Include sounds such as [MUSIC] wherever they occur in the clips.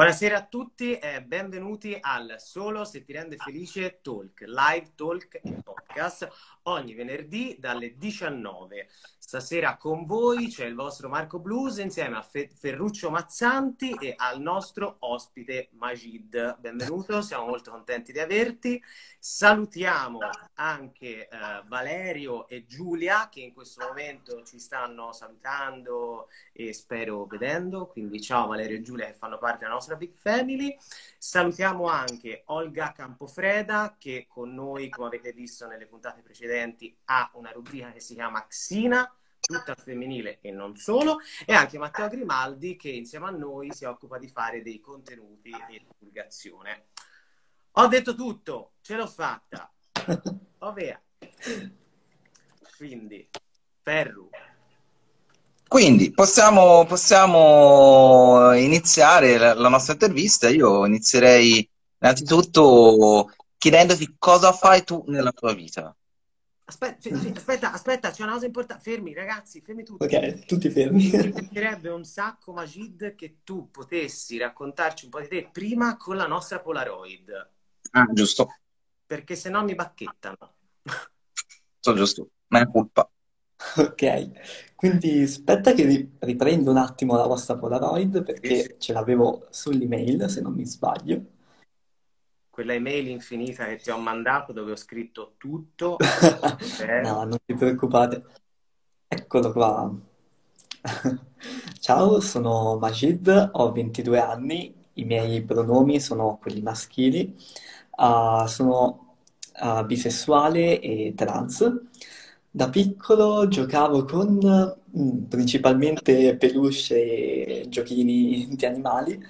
Buonasera a tutti e benvenuti al Solo se ti rende felice Talk, live talk e podcast ogni venerdì dalle 19. Stasera con voi c'è il vostro Marco Blues insieme a Ferruccio Mazzanti e al nostro ospite Magid. Benvenuto, siamo molto contenti di averti. Salutiamo anche eh, Valerio e Giulia che in questo momento ci stanno salutando e spero vedendo. Quindi ciao Valerio e Giulia che fanno parte della nostra Big Family. Salutiamo anche Olga Campofreda che con noi, come avete visto nelle puntate precedenti, ha una rubrica che si chiama Xina tutta femminile e non solo, e anche Matteo Grimaldi che insieme a noi si occupa di fare dei contenuti e divulgazione. Ho detto tutto, ce l'ho fatta. [LAUGHS] Ovvia. Quindi, Ferru. Quindi possiamo, possiamo iniziare la, la nostra intervista. Io inizierei innanzitutto chiedendoti cosa fai tu nella tua vita. Aspetta, aspetta, aspetta, c'è una cosa importante. Fermi, ragazzi, fermi tutti. Ok, tutti fermi. Mi piacerebbe un sacco, Magid, che tu potessi raccontarci un po' di te prima con la nostra Polaroid. Ah, giusto. Perché se no mi bacchettano. So giusto, ma è colpa. [LAUGHS] Ok, quindi aspetta che riprendo un attimo la vostra Polaroid perché sì. ce l'avevo sull'email, se non mi sbaglio quella email infinita che ti ho mandato dove ho scritto tutto. eh. [LAUGHS] No, non ti preoccupate. Eccolo qua. [LAUGHS] Ciao, sono Majid, ho 22 anni, i miei pronomi sono quelli maschili, uh, sono uh, bisessuale e trans. Da piccolo giocavo con mm, principalmente peluche e giochini di animali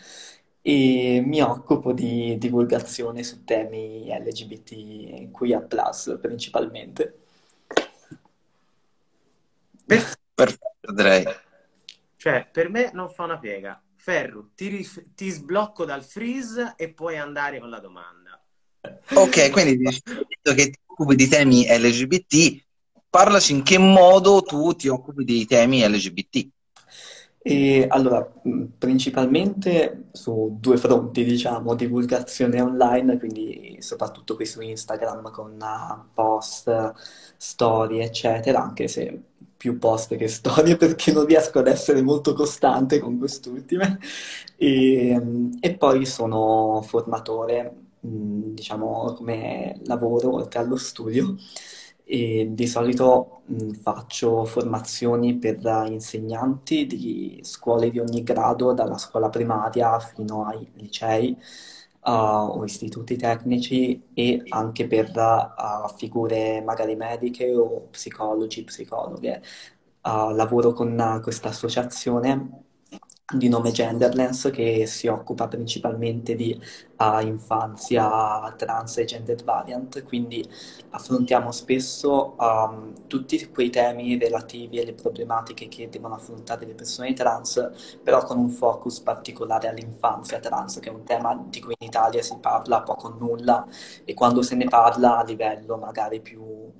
e mi occupo di divulgazione su temi LGBTQIA+, principalmente. Perfetto, direi. Cioè, per me non fa una piega. Ferru, ti, ti sblocco dal freeze e puoi andare con la domanda. Ok, quindi visto che ti occupi di temi LGBT, parlaci in che modo tu ti occupi dei temi LGBT. E allora, principalmente su due fronti, diciamo, divulgazione online, quindi soprattutto qui su Instagram con post, storie, eccetera, anche se più post che storie [LAUGHS] perché non riesco ad essere molto costante con quest'ultime. E, e poi sono formatore, diciamo, come lavoro oltre allo studio e di solito mh, faccio formazioni per insegnanti di scuole di ogni grado, dalla scuola primaria fino ai licei uh, o istituti tecnici e anche per uh, figure magari mediche o psicologi, psicologhe. Uh, lavoro con questa associazione di nome Genderless che si occupa principalmente di uh, infanzia trans e gender variant, quindi affrontiamo spesso um, tutti quei temi relativi alle problematiche che devono affrontare le persone trans, però con un focus particolare all'infanzia trans, che è un tema di cui in Italia si parla poco o nulla. E quando se ne parla a livello magari più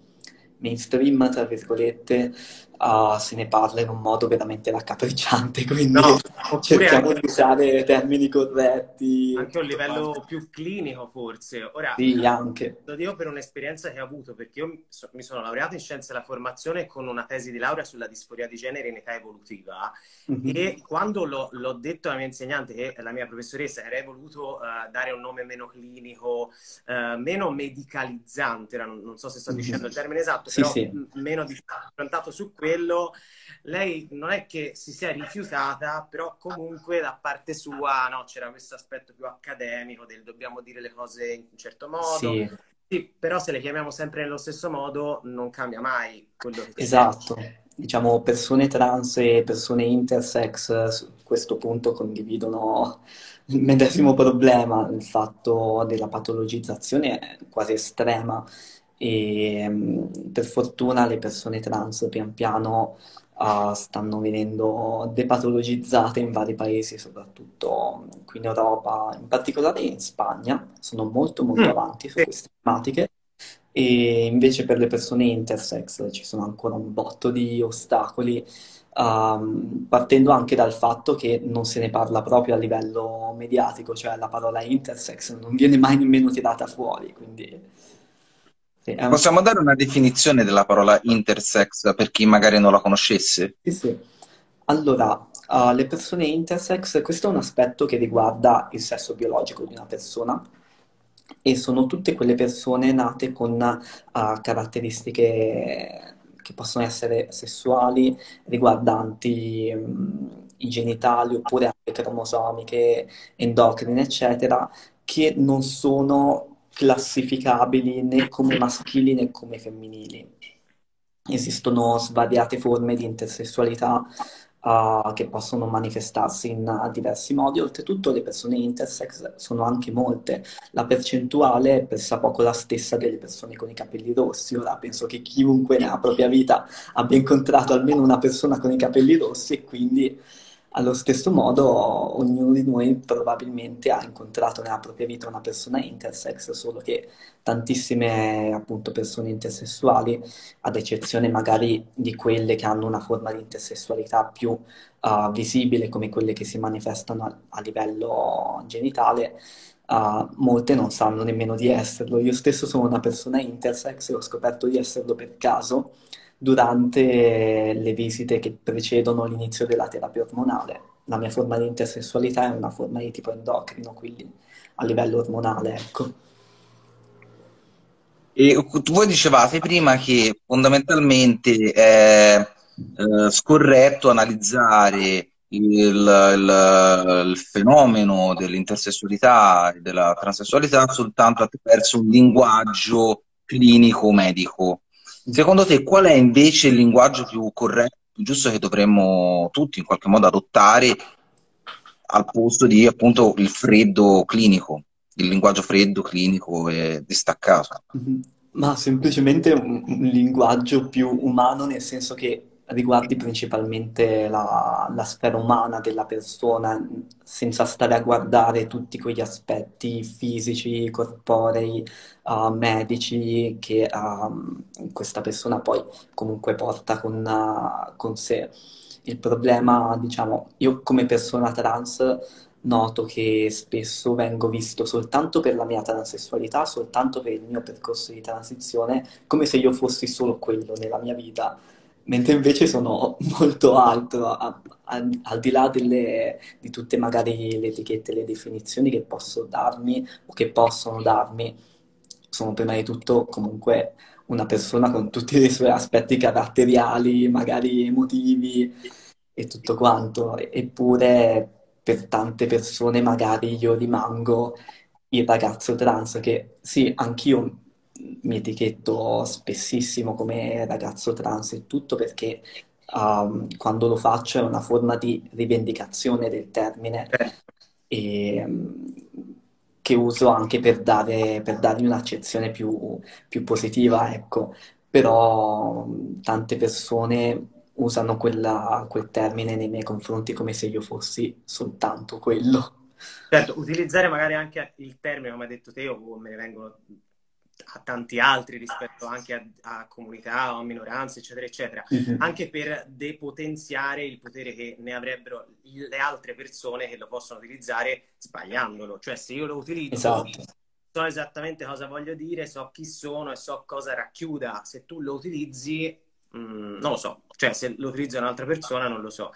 mainstream, tra virgolette, uh, se ne parla in un modo veramente raccapricciante, [LAUGHS] quindi no, cerchiamo anche... di usare termini corretti. Anche a un livello quanto. più clinico, forse. Ora, sì, anche. Lo dico per un'esperienza che ho avuto, perché io mi sono laureato in scienze della formazione con una tesi di laurea sulla disforia di genere in età evolutiva mm-hmm. e quando l'ho, l'ho, detto alla mia insegnante, che è la mia professoressa, avrei voluto uh, dare un nome meno clinico, uh, meno medicalizzante, non, non, so se sto dicendo mm-hmm. il termine esatto, sì, però sì. M- meno improntato su questo quello, lei non è che si sia rifiutata, però comunque da parte sua no, c'era questo aspetto più accademico del dobbiamo dire le cose in un certo modo. Sì. sì però se le chiamiamo sempre nello stesso modo non cambia mai quello che Esatto. Diciamo, persone trans e persone intersex su questo punto condividono il medesimo problema, il fatto della patologizzazione è quasi estrema e mm, per fortuna le persone trans pian piano uh, stanno venendo depatologizzate in vari paesi, soprattutto qui in Europa, in particolare in Spagna, sono molto molto mm. avanti su queste tematiche. E invece per le persone intersex ci sono ancora un botto di ostacoli, um, partendo anche dal fatto che non se ne parla proprio a livello mediatico, cioè la parola intersex non viene mai nemmeno tirata fuori, quindi... Sì, un... Possiamo dare una definizione della parola intersex per chi magari non la conoscesse? Sì, sì. Allora, uh, le persone intersex, questo è un aspetto che riguarda il sesso biologico di una persona e sono tutte quelle persone nate con uh, caratteristiche che possono essere sessuali, riguardanti um, i genitali oppure anche cromosomiche, endocrine, eccetera, che non sono classificabili né come maschili né come femminili. Esistono svariate forme di intersessualità uh, che possono manifestarsi in uh, diversi modi. Oltretutto le persone intersex sono anche molte. La percentuale è pressappoco la stessa delle persone con i capelli rossi. Ora penso che chiunque nella propria vita abbia incontrato almeno una persona con i capelli rossi e quindi allo stesso modo, ognuno di noi probabilmente ha incontrato nella propria vita una persona intersex, solo che tantissime appunto persone intersessuali, ad eccezione magari di quelle che hanno una forma di intersessualità più uh, visibile, come quelle che si manifestano a, a livello genitale, uh, molte non sanno nemmeno di esserlo. Io stesso sono una persona intersex e ho scoperto di esserlo per caso durante le visite che precedono l'inizio della terapia ormonale. La mia forma di intersessualità è una forma di tipo endocrino, quindi a livello ormonale, ecco. E voi dicevate prima che fondamentalmente è eh, scorretto analizzare il, il, il, fenomeno dell'intersessualità e della transessualità soltanto attraverso un linguaggio clinico medico. Secondo te qual è invece il linguaggio più corretto, più giusto che dovremmo tutti in qualche modo adottare al posto di appunto il freddo clinico, il linguaggio freddo, clinico e distaccato? Mm-hmm. Ma semplicemente un, un linguaggio più umano, nel senso che riguardi principalmente la, la, sfera umana della persona, senza stare a guardare tutti quegli aspetti fisici, corporei, uh, medici che uh, questa persona poi comunque porta con, uh, con sé. Il problema, diciamo, io come persona trans noto che spesso vengo visto soltanto per la mia transessualità, soltanto per il mio percorso di transizione, come se io fossi solo quello nella mia vita mentre invece sono [LAUGHS] molto altro, a, a, al di là delle, di tutte magari le etichette, le definizioni che posso darmi o che possono darmi, sono prima di tutto comunque una persona con tutti i suoi aspetti caratteriali, magari emotivi e tutto quanto, eppure per tante persone magari io rimango il ragazzo trans che sì, anch'io mi etichetto spessissimo come ragazzo trans e tutto perché um, quando lo faccio è una forma di rivendicazione del termine eh. e, um, che uso anche per, dare, per dargli un'accezione più, più positiva, ecco. Però um, tante persone usano quella, quel termine nei miei confronti come se io fossi soltanto quello. Certo, utilizzare magari anche il termine, come hai detto te, o me ne vengono a tanti altri rispetto anche a, a comunità o a minoranze, eccetera, eccetera, mm-hmm. anche per depotenziare il potere che ne avrebbero le altre persone che lo possono utilizzare sbagliandolo. Cioè, se io lo utilizzo, esatto. so esattamente cosa voglio dire, so chi sono e so cosa racchiuda. Se tu lo utilizzi, Mm, non lo so, cioè se lo utilizza un'altra persona non lo so.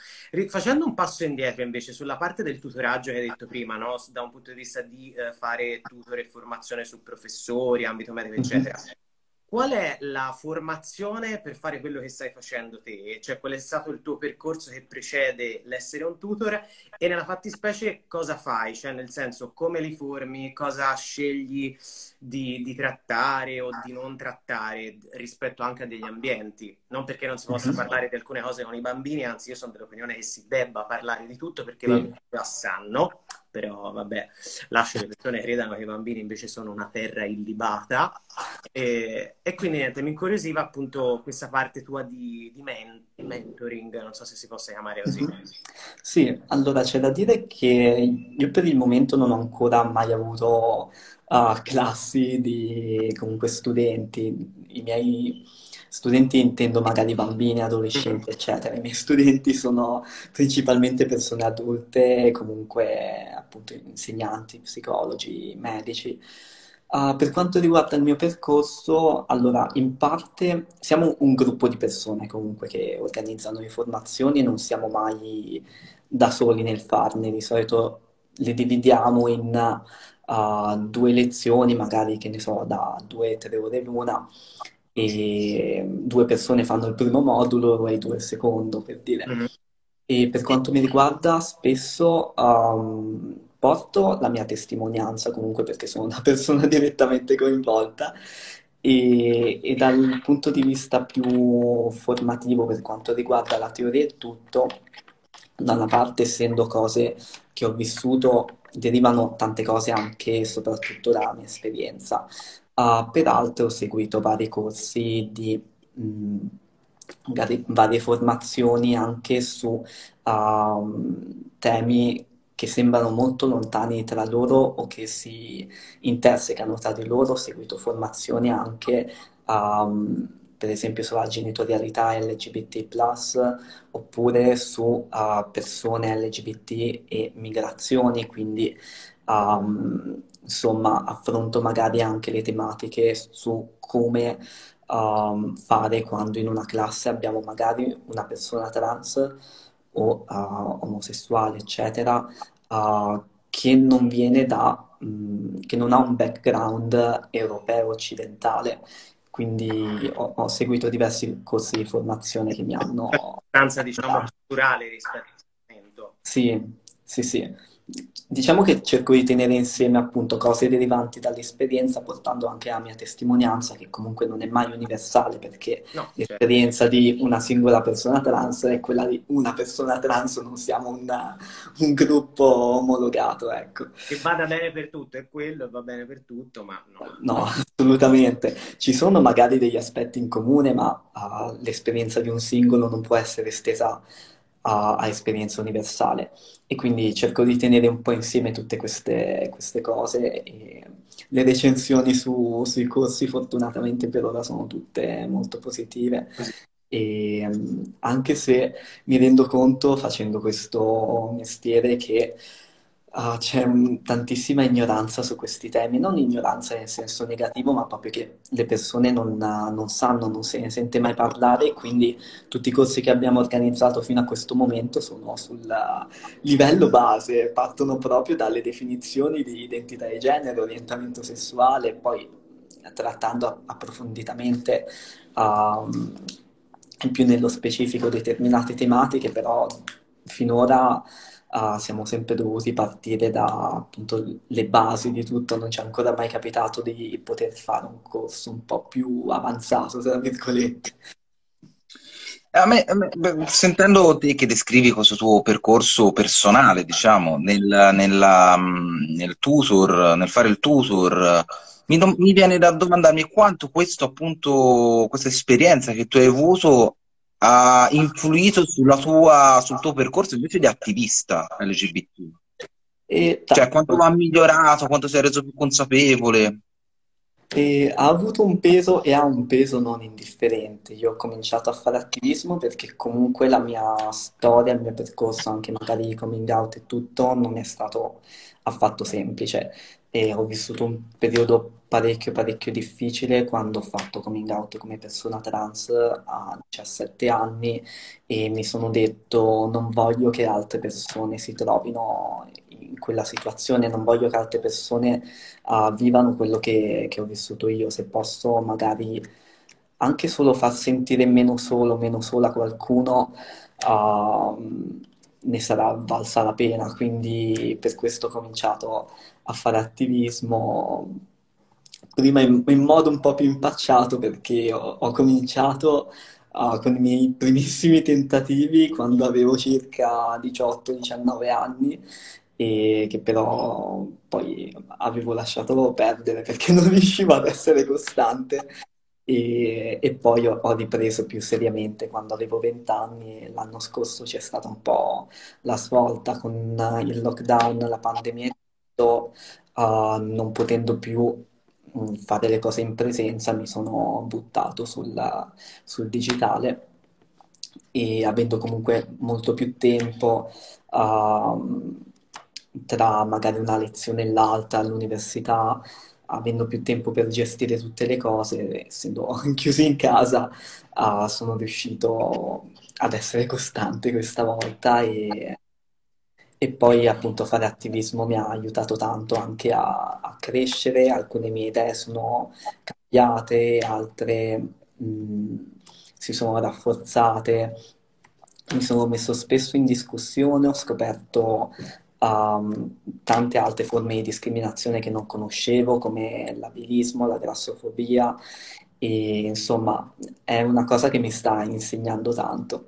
Facendo un passo indietro invece sulla parte del tutoraggio che hai detto prima, no? da un punto di vista di eh, fare tutor e formazione su professori, ambito medico, eccetera. Mm-hmm. Qual è la formazione per fare quello che stai facendo te? Cioè, qual è stato il tuo percorso che precede l'essere un tutor? E nella fattispecie cosa fai? Cioè, nel senso, come li formi? Cosa scegli di, di trattare o di non trattare rispetto anche a degli ambienti? Non perché non si possa mm-hmm. parlare di alcune cose con i bambini, anzi io sono dell'opinione che si debba parlare di tutto perché i bambini già sanno però vabbè, lascio le persone credano che i bambini invece sono una terra illibata e, e quindi niente, mi incuriosiva appunto questa parte tua di, di men- mentoring, non so se si possa chiamare così. Mm-hmm. Sì, allora c'è da dire che io per il momento non ho ancora mai avuto uh, classi di comunque studenti, i miei Studenti intendo magari bambini, adolescenti, eccetera. I miei [LAUGHS] studenti sono principalmente persone adulte, comunque appunto insegnanti, psicologi, medici. Uh, per quanto riguarda il mio percorso, allora, in parte siamo un gruppo di persone comunque che organizzano le formazioni e non siamo mai da soli nel farne. Di solito le dividiamo in uh, due lezioni, magari che ne so, da due o tre ore l'una e due persone fanno il primo modulo e due il secondo, per dire. Mm-hmm. E per quanto mi riguarda, spesso um, porto la mia testimonianza, comunque perché sono una [LAUGHS] persona direttamente coinvolta, e, e, dal punto di vista più formativo, per quanto riguarda la teoria e tutto, da una parte, essendo cose che ho vissuto, derivano tante cose anche e soprattutto dalla mia esperienza. Peraltro ho seguito vari corsi di mh, mm, varie formazioni anche su uh, temi che sembrano molto lontani tra loro o che si intersecano tra di loro. Ho seguito formazioni anche um, per esempio sulla genitorialità LGBT+, oppure su uh, persone LGBT e migrazioni, quindi um, insomma, affronto magari anche le tematiche su come um, fare quando in una classe abbiamo magari una persona trans o uh, omosessuale, eccetera, uh, che non viene da, um, che non ha un background europeo occidentale. Quindi ho, ho, seguito diversi corsi di formazione che mi hanno... Abbastanza, diciamo, culturale rispetto al momento. Sì, sì, sì. Diciamo che cerco di tenere insieme appunto cose derivanti dall'esperienza, portando anche la mia testimonianza, che comunque non è mai universale, perché no, certo. l'esperienza certo. di una singola persona trans è quella di una persona trans, non siamo una, un gruppo omologato, ecco. Che vada bene per tutto, è quello, va bene per tutto, ma no. No, assolutamente. Ci sono magari degli aspetti in comune, ma uh, l'esperienza di un singolo non può essere estesa a, a, esperienza universale. E quindi cerco di tenere un po' insieme tutte queste, queste cose e le recensioni su, sui corsi fortunatamente per ora sono tutte molto positive. E anche se mi rendo conto facendo questo mestiere che uh, c'è un, tantissima ignoranza su questi temi, non ignoranza nel senso negativo, ma proprio che le persone non, non sanno, non se ne sente mai parlare, quindi tutti i corsi che abbiamo organizzato fino a questo momento sono sul livello base, partono proprio dalle definizioni di identità di genere, orientamento sessuale, poi trattando approfonditamente um, più nello specifico determinate tematiche, però finora siamo sempre dovuti partire da appunto le basi di tutto, non ci è ancora mai capitato di poter fare un corso un po' più avanzato, tra virgolette. A me, a me, sentendo te che descrivi questo tuo percorso personale, diciamo, nel, nella, nel tutor, nel fare il tutor, mi, mi, viene da domandarmi quanto questo, appunto, questa esperienza che tu hai avuto ha influito sulla tua, sul tuo percorso invece di attivista LGBT? E cioè, quanto lo ha migliorato, quanto si è reso più consapevole? E ha avuto un peso e ha un peso non indifferente. Io ho cominciato a fare attivismo perché comunque la mia storia, il mio percorso, anche magari coming out e tutto, non è stato affatto semplice e ho vissuto un periodo parecchio parecchio difficile quando ho fatto coming out come persona trans a 17 anni e mi sono detto non voglio che altre persone si trovino in quella situazione, non voglio che altre persone uh, vivano quello che, che, ho vissuto io, se posso magari anche solo far sentire meno solo, meno sola qualcuno. Uh, ne sarà valsa la pena, quindi per questo ho cominciato a fare attivismo prima in, in modo un po' più impacciato perché ho, ho cominciato uh, con i miei primissimi tentativi quando avevo circa 18-19 anni e che però poi avevo lasciato perdere perché non riuscivo ad essere costante e, e poi ho, ho ripreso più seriamente quando avevo 20 anni. L'anno scorso c'è stata un po' la svolta con il lockdown, la pandemia uh, non potendo più mm, fare le cose in presenza, mi sono buttato sulla, sul digitale. E avendo comunque molto più tempo uh, tra magari una lezione e l'altra all'università, avendo più tempo per gestire tutte le cose, essendo [LAUGHS] chiuso in casa, uh, sono riuscito ad essere costante questa volta e, e, poi appunto fare attivismo mi ha aiutato tanto anche a, a crescere, alcune mie idee sono cambiate, altre mh, si sono rafforzate, mi sono messo spesso in discussione, ho scoperto um, tante altre forme di discriminazione che non conoscevo, come l'abilismo, la grassofobia, e insomma è una cosa che mi sta insegnando tanto.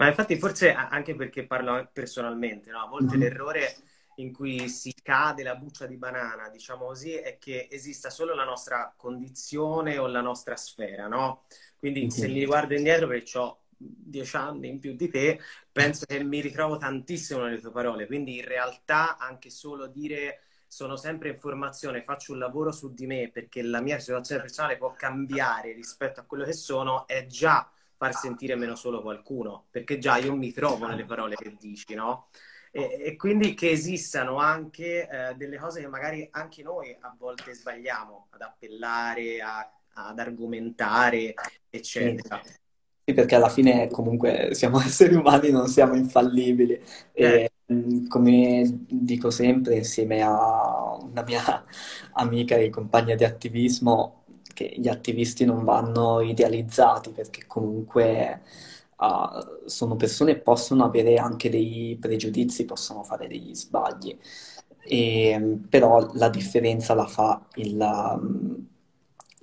Ma infatti forse anche perché parlo personalmente, no? a volte mm-hmm. l'errore in cui si cade la buccia di banana, diciamo così, è che esista solo la nostra condizione o la nostra sfera, no? Quindi mm-hmm. se mi guardo indietro perché ho dieci anni in più di te, penso che mi ritrovo tantissimo nelle tue parole. Quindi in realtà anche solo dire sono sempre in formazione, faccio un lavoro su di me perché la mia situazione personale può cambiare rispetto a quello che sono, è già far sentire meno solo qualcuno, perché già io mi trovo nelle parole che dici, no? E, e quindi che esistano anche eh, delle cose che magari anche noi a volte sbagliamo ad appellare, a, ad argomentare, eccetera. Sì. Sì, perché alla fine comunque siamo [LAUGHS] esseri umani, non siamo infallibili. E eh. come dico sempre, insieme a una mia [LAUGHS] amica e compagna di attivismo, che gli attivisti non vanno idealizzati perché comunque uh, sono persone che possono avere anche dei pregiudizi, possono fare degli sbagli. E, però la differenza la fa il, um,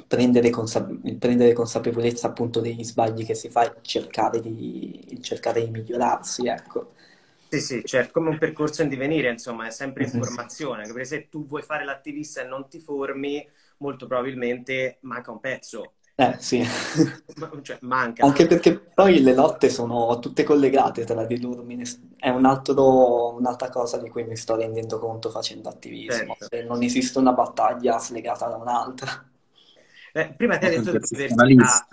prendere, consape- prendere, consapevolezza appunto degli sbagli che si fa e cercare di, cercare di migliorarsi, ecco. Sì, sì, certo, come un percorso in divenire, insomma, è sempre [LAUGHS] informazione, perché se tu vuoi fare l'attivista e non ti formi, molto probabilmente manca un pezzo. Eh, sì. cioè, manca. Anche perché poi le lotte sono tutte collegate tra di loro, è un altro, un'altra cosa di cui mi sto rendendo conto facendo attivismo, certo. non esiste una battaglia slegata da un'altra. Eh, prima ti hai detto l'università,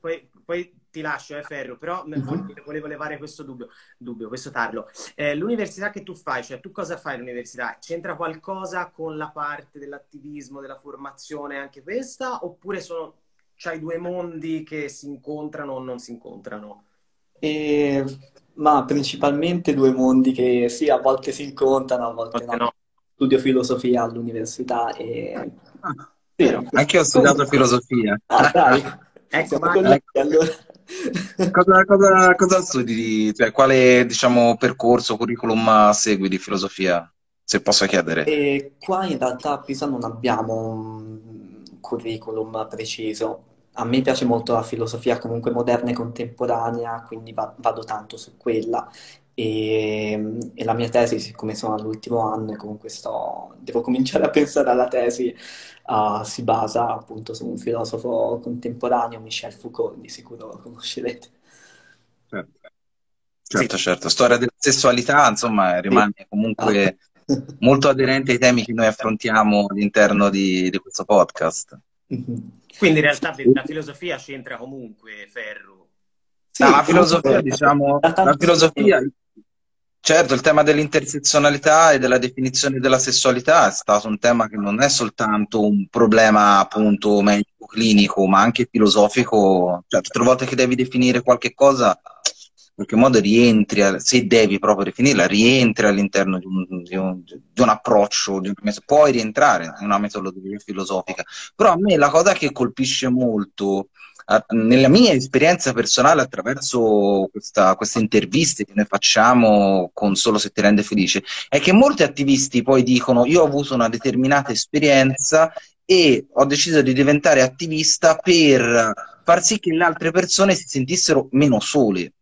poi, poi, ti lascio, eh, Ferro, però uh-huh. volevo levare questo dubbio, dubbio questo tarlo. Eh, l'università che tu fai, cioè tu cosa fai all'università? C'entra qualcosa con la parte dell'attivismo, della formazione, anche questa? Oppure sono, c'hai due mondi che si incontrano o non si incontrano? E, ma principalmente due mondi che sì, a volte si incontrano, a volte no. no. Studio filosofia all'università e... Ah Vero. Anche io ho studiato filosofia. Ah, dai. ecco, ma... ecco. allora. Cosa, cosa, cosa, studi? Cioè, quale diciamo, percorso, curriculum segui di filosofia? Se posso chiedere. E qua in realtà a Pisa non abbiamo un curriculum preciso. A me piace molto la filosofia comunque moderna e contemporanea, quindi va- vado tanto su quella. E, e, la mia tesi, siccome sono all'ultimo anno e comunque sto, devo cominciare a pensare alla tesi, uh, si basa appunto su un filosofo contemporaneo, Michel Foucault, di sicuro lo conoscerete. Certo, certo, certo. Storia della sessualità, insomma, rimane sì. comunque ah. [LAUGHS] molto aderente ai temi che noi affrontiamo all'interno di, di questo podcast. Mm-hmm. Quindi in realtà la filosofia c'entra comunque, Ferro. Sì, no, la filosofia, diciamo, la filosofia, Certo, il tema dell'intersezionalità e della definizione della sessualità è stato un tema che non è soltanto un problema appunto medico-clinico, ma anche filosofico. Cioè, tutte le volte che devi definire qualche cosa, in qualche modo rientri, se devi proprio definirla, rientri all'interno di un, di un, di un approccio, di un, puoi rientrare in una metodologia filosofica. Però a me la cosa che colpisce molto nella mia esperienza personale attraverso questa, queste interviste che noi facciamo con Solo se ti rende felice, è che molti attivisti poi dicono io ho avuto una determinata esperienza e ho deciso di diventare attivista per far sì che le altre persone si sentissero meno sole.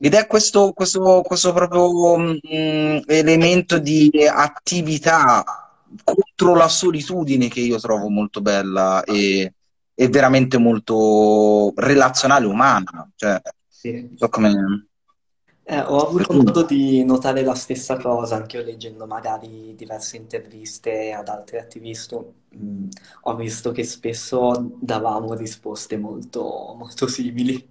ed è questo, questo, questo proprio mh, mm, elemento di attività contro la solitudine che io trovo molto bella e, e veramente molto relazionale, umana. Cioè, Sì. so come... Eh, ho avuto modo di notare la stessa cosa, anche io leggendo magari diverse interviste ad altri attivisti, mm, ho visto che spesso davamo risposte molto, molto simili.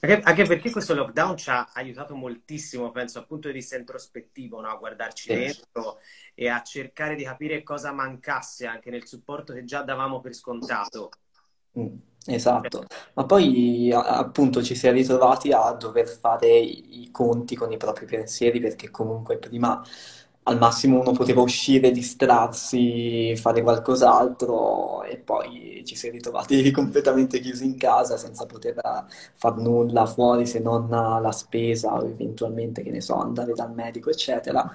Anche, anche perché questo lockdown ci ha aiutato moltissimo, penso, dal punto di vista introspettivo, no? A guardarci Sì. dentro e a cercare di capire cosa mancasse anche nel supporto che già davamo per scontato. Mm, esatto, ma poi appunto ci si è ritrovati a dover fare i conti con i propri pensieri perché comunque prima al massimo uno poteva uscire, distrarsi, fare qualcos'altro e poi ci si è ritrovati [LAUGHS] completamente chiusi in casa senza poter far nulla fuori se non la spesa o eventualmente, che ne so, andare dal medico, eccetera.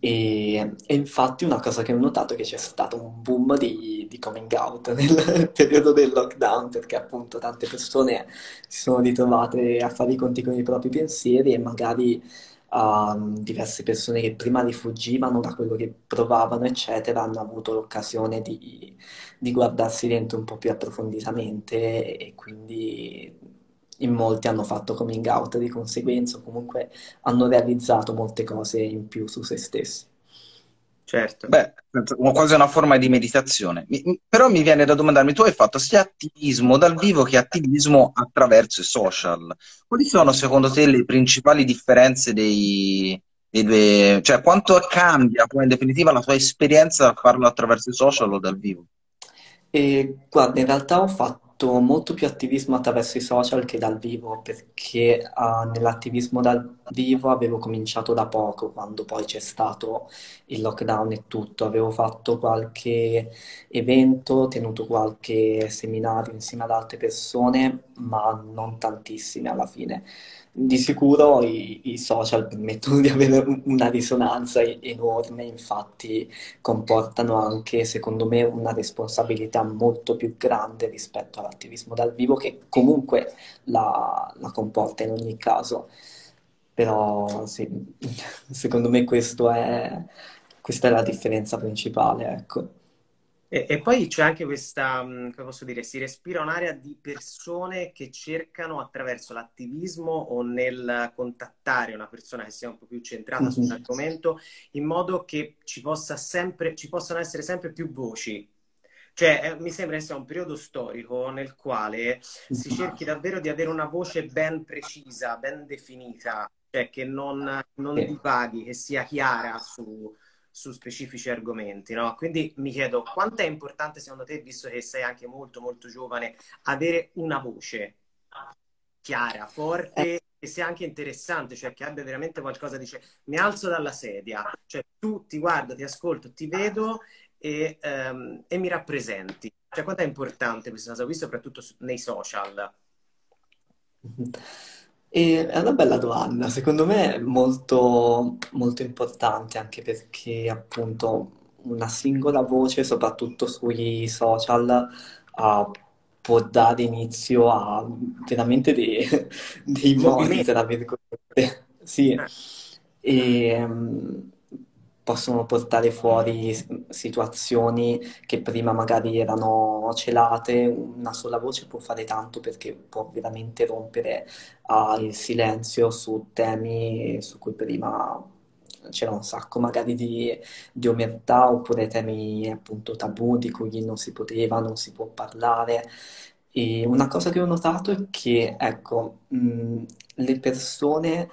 E, e infatti una cosa che ho notato è che c'è stato un boom di, di coming out [LAUGHS] nel periodo del lockdown, perché appunto tante persone si sono ritrovate a fare i conti con i propri pensieri e magari um, diverse persone che prima rifuggivano da quello che provavano, eccetera, hanno avuto l'occasione di, di guardarsi dentro un po' più approfonditamente e quindi in molti hanno fatto coming out di conseguenza, o comunque hanno realizzato molte cose in più su se stessi. Certo. Beh, quasi una forma di meditazione. Però mi viene da domandarmi, tu hai fatto sia attivismo dal vivo che attivismo attraverso i social. Quali sono secondo te le principali differenze dei, dei due? Cioè, quanto cambia poi in definitiva la tua esperienza a farlo attraverso i social o dal vivo? E guarda, in realtà ho fatto molto più attivismo attraverso i social che dal vivo, perché ah, nell'attivismo dal vivo avevo cominciato da poco, quando poi c'è stato il lockdown e tutto. Avevo fatto qualche evento, tenuto qualche seminario insieme ad altre persone, ma non tantissime alla fine. Di sicuro i, i social permettono di avere un- una risonanza enorme, infatti comportano anche, secondo me, una responsabilità molto più grande rispetto all'attivismo dal vivo, che comunque la, la comporta in ogni caso. Però sì, [LAUGHS] secondo me questo è, questa è la differenza principale, ecco. E, e poi c'è anche questa, mh, come posso dire, si respira un'area di persone che cercano attraverso l'attivismo o nel contattare una persona che sia un po' più centrata su un Mhm. argomento, in modo che ci possa sempre, ci possano essere sempre più voci. Cioè, eh, mi sembra che sia un periodo storico nel quale si cerchi davvero di avere una voce ben precisa, ben definita, cioè che non, non divaghi, che sia chiara su, su specifici argomenti, no? Quindi mi chiedo quanto è importante secondo te, visto che sei anche molto molto giovane, avere una voce chiara, Eh, forte e sia anche interessante, cioè che abbia veramente qualcosa, dice mi alzo dalla sedia, cioè tu ti guardo, ti ascolto, ti vedo e, ehm, e mi rappresenti. Cioè quanto è importante questa cosa qui, soprattutto nei social? E è una bella domanda, secondo me è molto, molto importante anche perché appunto una singola voce, soprattutto sui social, ah, può dare inizio a veramente dei, dei modi, tra virgolette. Sì, Eh, e mm, possono portare fuori situazioni che prima magari erano celate. Una sola voce può fare tanto perché può veramente rompere ah, il silenzio su temi su cui prima c'era un sacco magari di, di omertà oppure temi appunto tabù di cui non si poteva, non si può parlare. E una cosa che ho notato è che, ecco, mh, le persone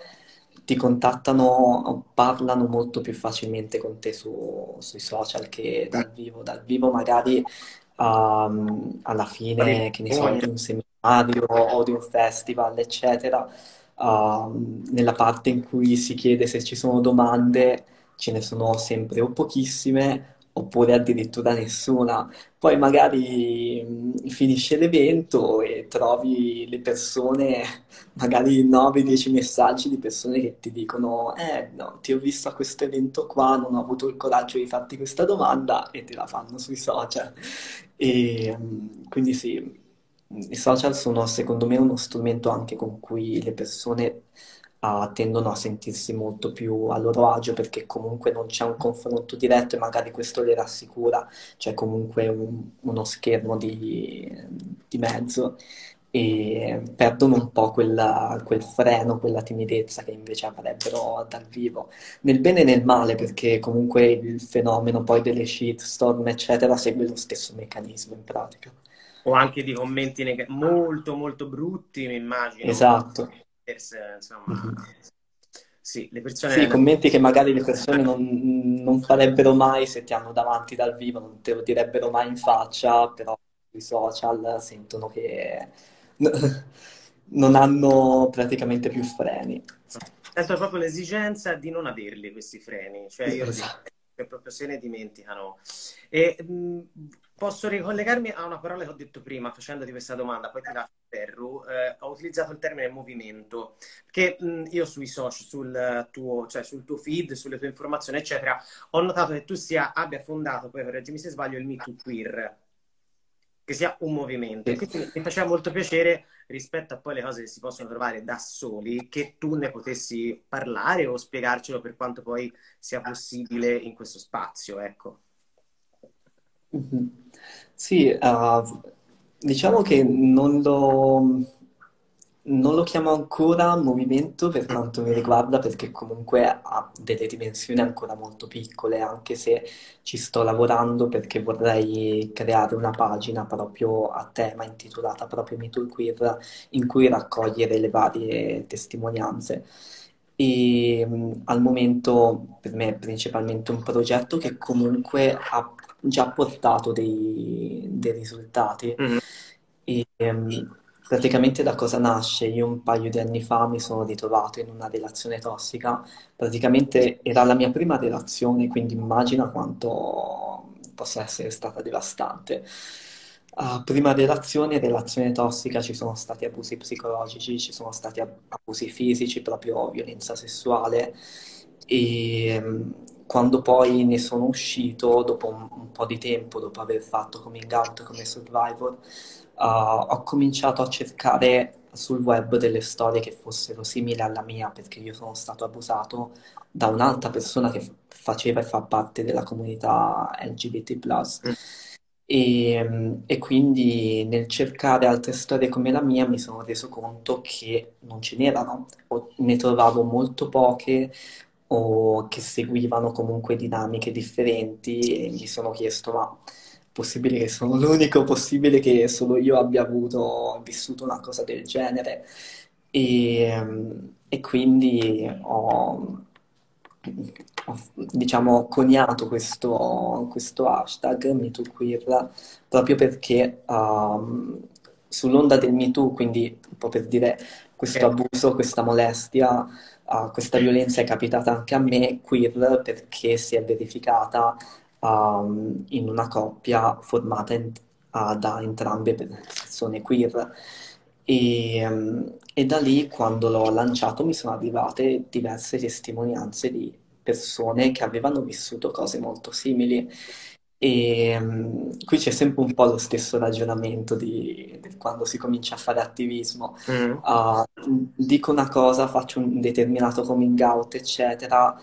ti contattano o parlano molto più facilmente con te su- sui social che dal vivo. Dal vivo magari ehm, alla fine, che ne so, di un seminario o di un festival, eccetera, ehm, nella parte in cui si chiede se ci sono domande, ce ne sono sempre o pochissime oppure addirittura nessuna. Poi magari mh, finisce l'evento e trovi le persone, [LAUGHS] magari 9-10 messaggi di persone che ti dicono: Eh, no, ti ho visto a questo evento qua, non ho avuto il coraggio di farti questa domanda, e te la fanno sui social. E mh, quindi sì, i social sono secondo me uno strumento anche con cui le persone uh, tendono a sentirsi molto più a loro agio perché comunque non c'è un confronto diretto e magari questo le rassicura, c'è comunque un, uno schermo di, di mezzo e perdono un po' quella, quel freno, quella timidezza che invece avrebbero dal vivo, nel bene e nel male, perché comunque il fenomeno poi delle shitstorm, eccetera, segue lo stesso meccanismo in pratica. O anche di commenti neg- molto, molto brutti, mi immagino. Esatto. Insomma, mm-hmm. sì, le persone... Sì, commenti che magari le persone non, non farebbero mai se ti hanno davanti dal vivo, non te lo direbbero mai in faccia, però sui social sentono che [LAUGHS] non hanno praticamente più freni. Sento proprio l'esigenza di non averli questi freni, cioè io esatto. Dico, proprio se ne dimenticano. E mh, posso ricollegarmi a una parola che ho detto prima facendoti questa domanda, poi ti lascio Ferru. Eh, ho utilizzato il termine movimento, che mh, io sui social, sul tuo, cioè sul tuo feed, sulle tue informazioni, eccetera, ho notato che tu sia, abbia fondato, poi correggimi se sbaglio, il Me Too Queer che sia un movimento. E quindi mi faceva molto piacere rispetto a poi le cose che si possono trovare da soli, che tu ne potessi parlare o spiegarcelo per quanto poi sia possibile in questo spazio, ecco. Mm-hmm. Sì, uh, diciamo che non lo, non lo chiamo ancora movimento per quanto mi riguarda perché comunque ha delle dimensioni ancora molto piccole, anche se ci sto lavorando perché vorrei creare una pagina proprio a tema intitolata proprio Me Too Queer in cui raccogliere le varie testimonianze. E al momento per me è principalmente un progetto che comunque ha già portato dei, dei risultati. Mm-hmm. E, um, praticamente da cosa nasce? Io un paio di anni fa mi sono ritrovato in una relazione tossica, praticamente era la mia prima relazione, quindi immagina quanto possa essere stata devastante. Uh, prima relazione, relazione tossica, ci sono stati abusi psicologici, ci sono stati abusi fisici, proprio violenza sessuale e um, quando poi ne sono uscito, dopo un, un po' di tempo, dopo aver fatto coming out come survivor, ho cominciato a cercare sul web delle storie che fossero simili alla mia, perché io sono stato abusato da un'altra persona che faceva e fa parte della comunità LGBT. Mm. E, e, quindi nel cercare altre storie come la mia mi sono reso conto che non ce n'erano, o ne trovavo molto poche o che seguivano comunque dinamiche differenti e mi sono chiesto ma possibile che sono l'unico possibile che solo io abbia avuto, vissuto una cosa del genere. E, e quindi ho, ho, diciamo, coniato questo, questo hashtag MeTooQueer proprio perché um, sull'onda del MeToo, quindi un po' per dire questo abuso, questa molestia, uh, questa violenza è capitata anche a me, queer, perché si è verificata um, in una coppia formata in, uh, da entrambe persone queer. E, um, e, da lì, quando l'ho lanciato, mi sono arrivate diverse testimonianze di persone che avevano vissuto cose molto simili. E um, qui c'è sempre un po' lo stesso ragionamento di, di quando si comincia a fare attivismo. Mm. Uh, dico una cosa, faccio un determinato coming out, eccetera,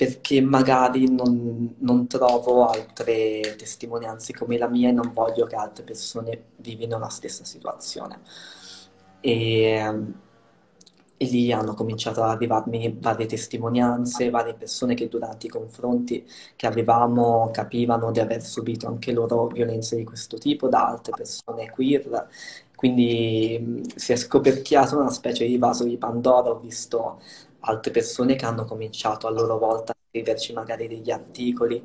perché magari non, non, trovo altre testimonianze come la mia e non voglio che altre persone vivino la stessa situazione. E, e lì hanno cominciato ad arrivarmi varie testimonianze, varie persone che durante i confronti che avevamo capivano di aver subito anche loro violenze di questo tipo da altre persone queer. Quindi si è scoperchiato una specie di vaso di Pandora, ho visto altre persone che hanno cominciato a loro volta a scriverci magari degli articoli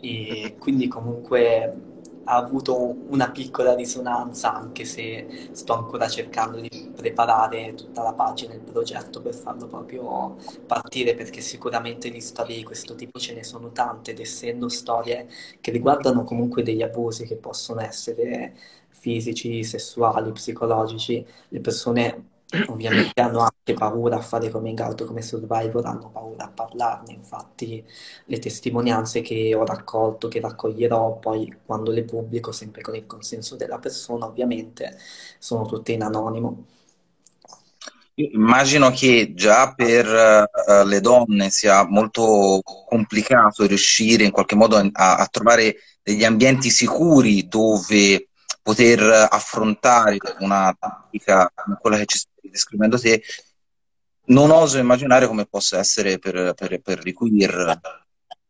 e quindi comunque ha avuto una piccola risonanza anche se sto ancora cercando di preparare tutta la pagina del progetto per farlo proprio partire perché sicuramente di storie di questo tipo ce ne sono tante ed essendo storie che riguardano comunque degli abusi che possono essere fisici, sessuali, psicologici, le persone ovviamente hanno anche paura a fare coming out come survivor, hanno paura a parlarne, infatti le testimonianze che ho raccolto, che raccoglierò poi quando le pubblico, sempre con il consenso della persona ovviamente, sono tutte in anonimo. Immagino che già per uh, le donne sia molto complicato riuscire in qualche modo a, a trovare degli ambienti sicuri dove poter affrontare una tattica come quella che ci stai descrivendo te, non oso immaginare come possa essere per, per, per i queer.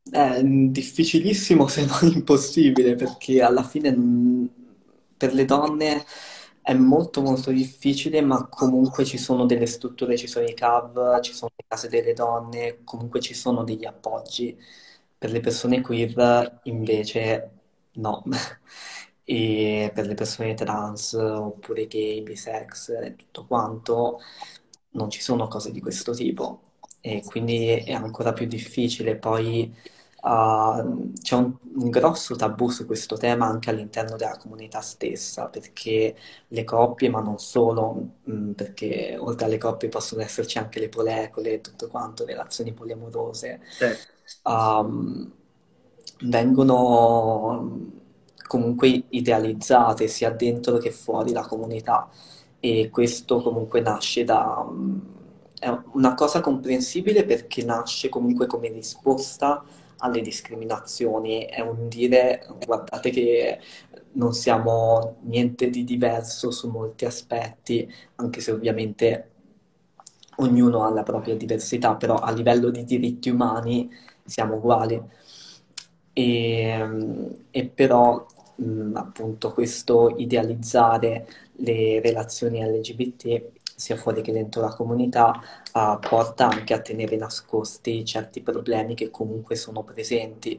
È difficilissimo se non [LAUGHS] impossibile, perché alla fine per le donne è molto molto difficile, ma comunque ci sono delle strutture, ci sono i CAV, ci sono le case delle donne, comunque ci sono degli appoggi. Per le persone queer invece no. [LAUGHS] e per le persone trans oppure gay, bisex e tutto quanto non ci sono cose di questo tipo e quindi è ancora più difficile. Poi uh, c'è un, un, grosso tabù su questo tema anche all'interno della comunità stessa perché le coppie, ma non solo, mh, mm, perché oltre alle coppie possono esserci anche le polecole e tutto quanto, relazioni poliamorose, certo. um, vengono comunque idealizzate sia dentro che fuori la comunità e questo comunque nasce da... Mm, è una cosa comprensibile perché nasce comunque come risposta alle discriminazioni, è un dire guardate che non siamo niente di diverso su molti aspetti, anche se ovviamente ognuno ha la propria diversità, però a livello di diritti umani siamo uguali. E, e però mh, appunto questo idealizzare le relazioni LGBT sia fuori che dentro la comunità uh, porta anche a tenere nascosti certi problemi che comunque sono presenti.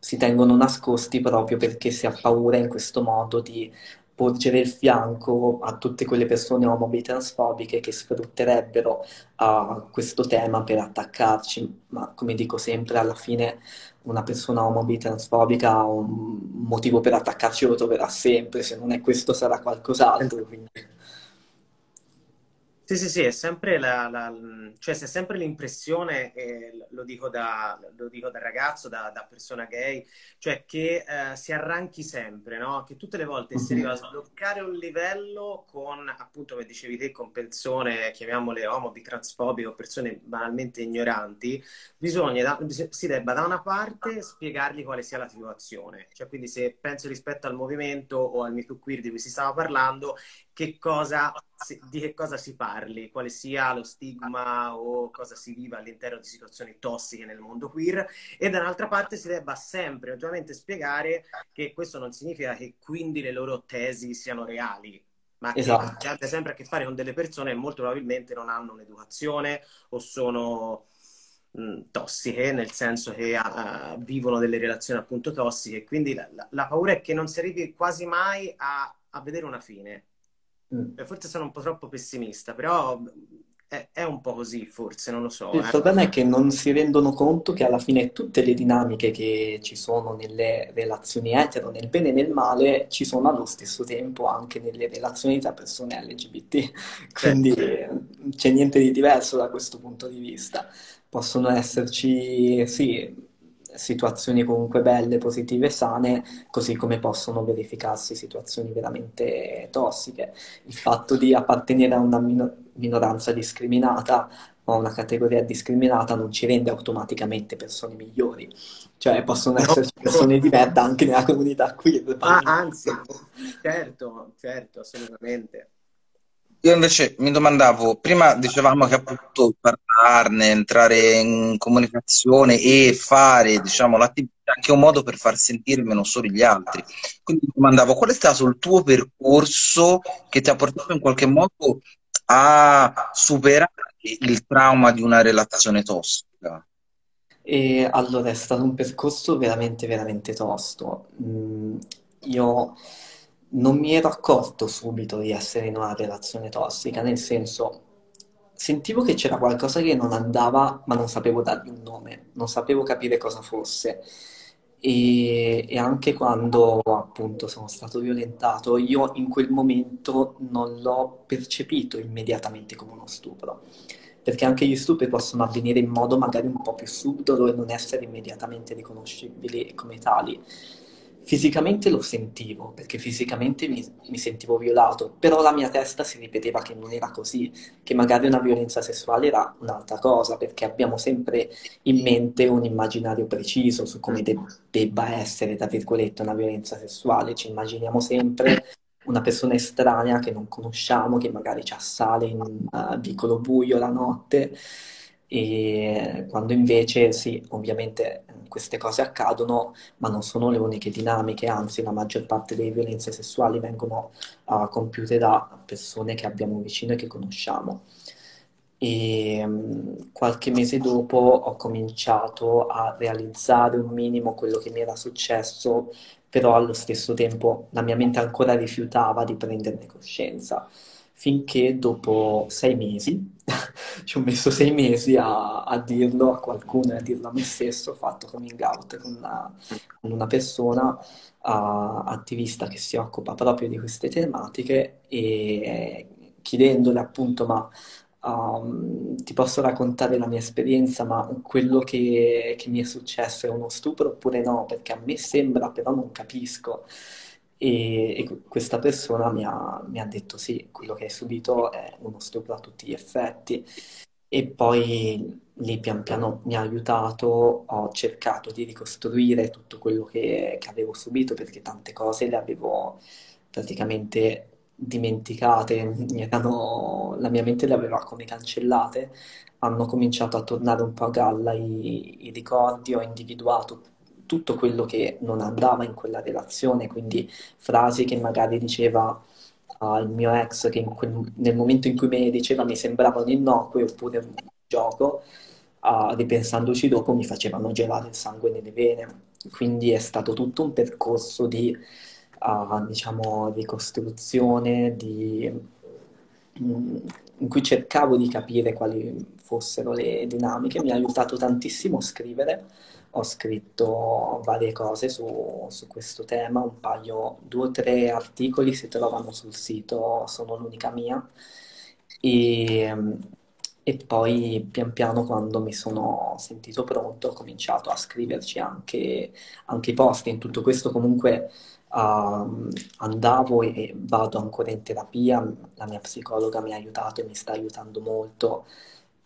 Si tengono nascosti proprio perché si ha paura in questo modo di porgere il fianco a tutte quelle persone omobi transfobiche che sfrutterebbero uh, questo tema per attaccarci, ma come dico sempre, alla fine una persona omobi transfobica ha un motivo per attaccarci lo troverà sempre, se non è questo sarà qualcos'altro. Quindi. Sì, sì, sì, è sempre, la, la, cioè, c'è sempre l'impressione, eh, lo, dico da, lo, dico da, ragazzo, da, da persona gay, cioè che eh, si arranchi sempre, no? Che tutte le volte si arriva a mhm. sbloccare un livello con, appunto, come dicevi te, con persone, chiamiamole omobi, transfobiche o persone banalmente ignoranti, bisogna, si debba da una parte spiegargli quale sia la situazione. Cioè, quindi se penso rispetto al movimento o al MeToo Queer di cui si stava parlando, che cosa, di che cosa si parli, quale sia lo stigma o cosa si viva all'interno di situazioni tossiche nel mondo queer e dall'altra parte si debba sempre ovviamente spiegare che questo non significa che quindi le loro tesi siano reali, ma esatto. che hanno sempre a che fare con delle persone che molto probabilmente non hanno un'educazione o sono mh, tossiche, nel senso che uh, vivono delle relazioni appunto tossiche. Quindi la, la, la, paura è che non si arrivi quasi mai a, a vedere una fine. Mm. Forse sono un po' troppo pessimista, però è, è, un po' così, forse, non lo so. Il eh. problema è che non si rendono conto che alla fine tutte le dinamiche che ci sono nelle relazioni etero, nel bene e nel male, ci sono allo stesso tempo anche nelle relazioni tra persone LGBT. Quindi certo. c'è niente di diverso da questo punto di vista. Possono esserci, sì, situazioni comunque belle, positive, sane, così come possono verificarsi situazioni veramente tossiche. Il fatto di appartenere a una minoranza discriminata o a una categoria discriminata non ci rende automaticamente persone migliori. Cioè possono esserci [LAUGHS] persone di merda anche nella comunità qui. Ah, anzi, certo, certo, assolutamente. Io invece mi domandavo, prima dicevamo che appunto parlarne, entrare in comunicazione e fare, diciamo, l'attività anche un modo per far sentire meno soli gli altri. Quindi mi domandavo, qual è stato il tuo percorso che ti ha portato in qualche modo a superare il trauma di una relazione tossica? E allora è stato un percorso veramente, veramente tosto. Mm, io non mi ero accorto subito di essere in una relazione tossica, nel senso sentivo che c'era qualcosa che non andava, ma non sapevo dargli un nome, non sapevo capire cosa fosse. e, e anche quando appunto sono stato violentato, io in quel momento non l'ho percepito immediatamente come uno stupro, perché anche gli stupri possono avvenire in modo magari un po' più subdolo e non essere immediatamente riconoscibili come tali. Fisicamente lo sentivo, perché fisicamente mi, mi, sentivo violato, però la mia testa si ripeteva che non era così, che magari una violenza sessuale era un'altra cosa, perché abbiamo sempre in mente un immaginario preciso su come de- debba essere, tra virgolette, una violenza sessuale. Ci immaginiamo sempre una persona estranea che non conosciamo, che magari ci assale in un uh, vicolo buio la notte, e quando invece sì, ovviamente queste cose accadono, ma non sono le uniche dinamiche, anzi la maggior parte delle violenze sessuali vengono uh, compiute da persone che abbiamo vicino e che conosciamo. E um, qualche mese dopo ho cominciato a realizzare un minimo quello che mi era successo, però allo stesso tempo la mia mente ancora rifiutava di prenderne coscienza finché dopo sei mesi, [LAUGHS] ci ho messo sei mesi a, a, dirlo a qualcuno e a dirlo a me stesso, ho fatto coming out con una, con una persona uh, attivista che si occupa proprio di queste tematiche e chiedendole appunto ma um, ti posso raccontare la mia esperienza ma quello che, che mi è successo è uno stupro oppure no? Perché a me sembra però non capisco e, e questa persona mi ha, mi ha, detto sì, quello che hai subito è uno stupro a tutti gli effetti. E poi lì pian piano mi ha aiutato, ho cercato di ricostruire tutto quello che, che avevo subito perché tante cose le avevo praticamente dimenticate, [LAUGHS] erano, la mia mente le aveva come cancellate, hanno cominciato a tornare un po' a galla i, i ricordi, ho individuato tutto quello che non andava in quella relazione, quindi frasi che magari diceva il mio ex, che quel, nel momento in cui me diceva mi sembravano innocue, oppure un gioco, uh, ripensandoci dopo mi facevano gelare il sangue nelle vene. Quindi è stato tutto un percorso di, uh, diciamo, ricostruzione, di, mm, in cui cercavo di capire quali fossero le dinamiche. Mi ha aiutato tantissimo a scrivere ho scritto varie cose su, su, questo tema, un paio, due o tre articoli si trovano sul sito, sono l'unica mia. E, e poi pian piano quando mi sono sentito pronto ho cominciato a scriverci anche, anche i post. In tutto questo comunque uh, andavo e vado ancora in terapia, la mia psicologa mi ha aiutato e mi sta aiutando molto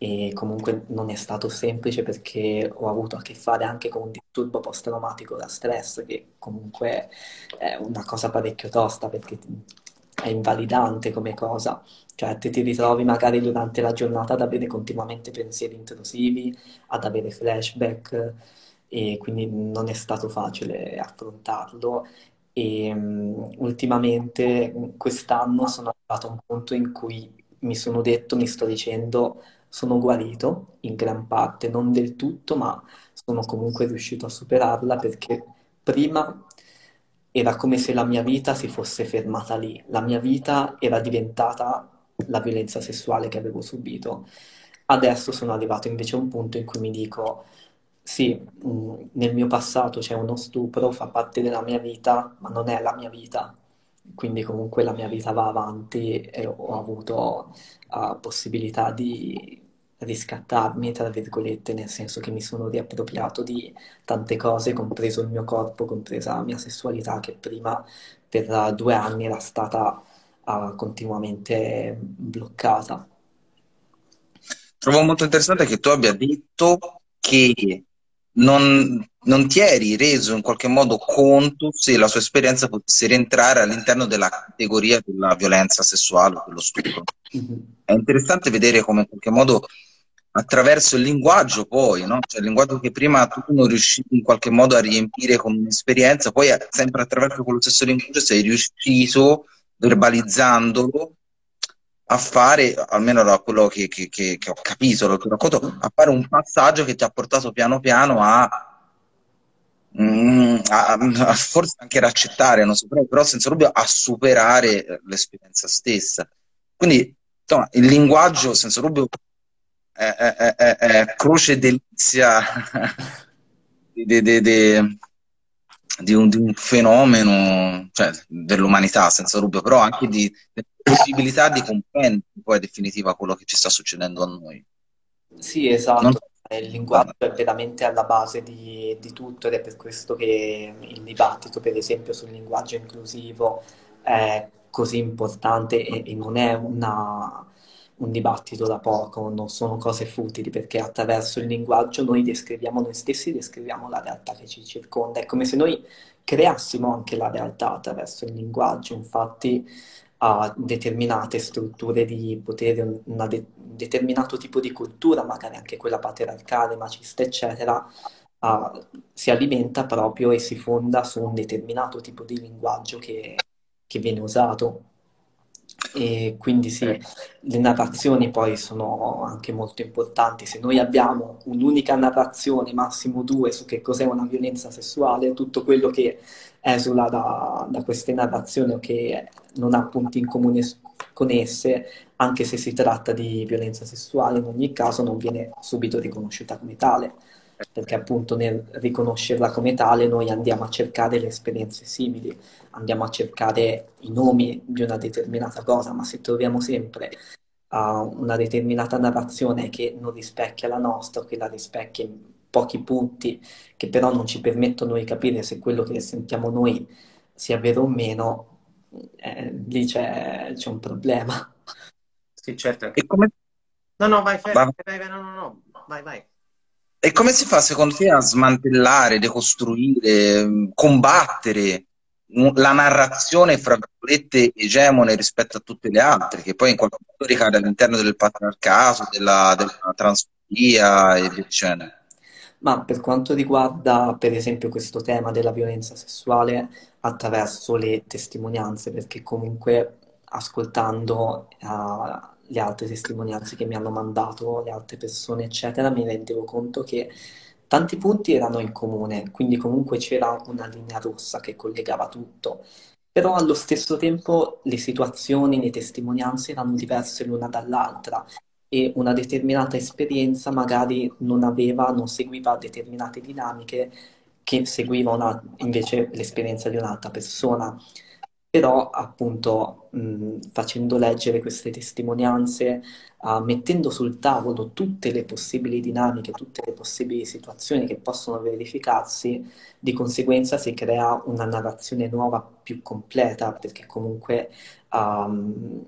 e comunque non è stato semplice perché ho avuto a che fare anche con un disturbo post-traumatico da stress che comunque è una cosa parecchio tosta perché è invalidante come cosa, cioè te ti ritrovi magari durante la giornata ad avere continuamente pensieri intrusivi, ad avere flashback e quindi non è stato facile affrontarlo. E um, ultimamente quest'anno sono arrivato a un punto in cui mi sono detto, mi sto dicendo sono guarito in gran parte, non del tutto, ma sono comunque riuscito a superarla perché prima era come se la mia vita si fosse fermata lì, la mia vita era diventata la violenza sessuale che avevo subito. Adesso sono arrivato invece a un punto in cui mi dico, sì, mm, nel mio passato c'è uno stupro, fa parte della mia vita, ma non è la mia vita. Quindi comunque la mia vita va avanti e ho avuto uh, possibilità di riscattarmi, tra virgolette, nel senso che mi sono riappropriato di tante cose, compreso il mio corpo, compresa la mia sessualità, che prima per due anni era stata uh, continuamente bloccata. Trovo molto interessante che tu abbia detto che non, non, ti eri reso in qualche modo conto se la sua esperienza potesse rientrare all'interno della categoria della violenza sessuale, dello stupro. Mm-hmm. È interessante vedere come in qualche modo attraverso il linguaggio poi, no? cioè il linguaggio che prima tu non riuscivi in qualche modo a riempire con un'esperienza, poi sempre attraverso quello stesso linguaggio sei riuscito, verbalizzandolo, a fare, almeno da quello che, che, che, che ho capito, lo che racconto, a fare un passaggio che ti ha portato piano piano a, mm, a, a forse anche ad accettare, non so, però senza dubbio a superare l'esperienza stessa. Quindi insomma, il linguaggio senza dubbio è, è croce delizia de, de, de, di un, di un fenomeno, cioè, dell'umanità senza dubbio, però anche di, possibilità di comprendere poi in definitiva quello che ci sta succedendo a noi. Sì, esatto. Non... Il linguaggio è veramente alla base di, di, tutto ed è per questo che il dibattito, per esempio, sul linguaggio inclusivo è così importante e, e non è una, un dibattito da poco, non sono cose futili, perché attraverso il linguaggio noi descriviamo noi stessi, descriviamo la realtà che ci circonda. È come se noi creassimo anche la realtà attraverso il linguaggio, infatti a determinate strutture di potere, un de- determinato tipo di cultura, magari anche quella patriarcale, macista, eccetera, uh, si alimenta proprio e si fonda su un determinato tipo di linguaggio che, che viene usato. E quindi sì, le narrazioni poi sono anche molto importanti. Se noi abbiamo un'unica narrazione, massimo due, su che cos'è una violenza sessuale, tutto quello che esula da, da queste narrazioni o che non ha punti in comune con esse, anche se si tratta di violenza sessuale, in ogni caso non viene subito riconosciuta come tale perché appunto nel riconoscerla come tale noi andiamo a cercare le esperienze simili, andiamo a cercare i nomi di una determinata cosa, ma se troviamo sempre uh, una determinata narrazione che non rispecchia la nostra, che la rispecchia in pochi punti, che però non ci permettono di capire se quello che sentiamo noi sia vero o meno, eh, lì c'è, c'è, un problema. Sì, certo. E come... No, no, vai, fermo, vai, vai, no, no, no, vai, vai. E come si fa secondo te a smantellare, decostruire, combattere la narrazione, fra virgolette, egemone rispetto a tutte le altre, che poi in qualche modo ricade all'interno del patriarcato, della, della transfobia e via dicendo? Ma per quanto riguarda, per esempio, questo tema della violenza sessuale attraverso le testimonianze, perché comunque ascoltando uh, le altre testimonianze che mi hanno mandato, le altre persone, eccetera, mi rendevo conto che tanti punti erano in comune, quindi comunque c'era una linea rossa che collegava tutto. Però allo stesso tempo le situazioni, le testimonianze erano diverse l'una dall'altra e una determinata esperienza magari non aveva, non seguiva determinate dinamiche che seguiva una, invece l'esperienza di un'altra persona però appunto mh, facendo leggere queste testimonianze, uh, mettendo sul tavolo tutte le possibili dinamiche, tutte le possibili situazioni che possono verificarsi, di conseguenza si crea una narrazione nuova più completa, perché comunque um,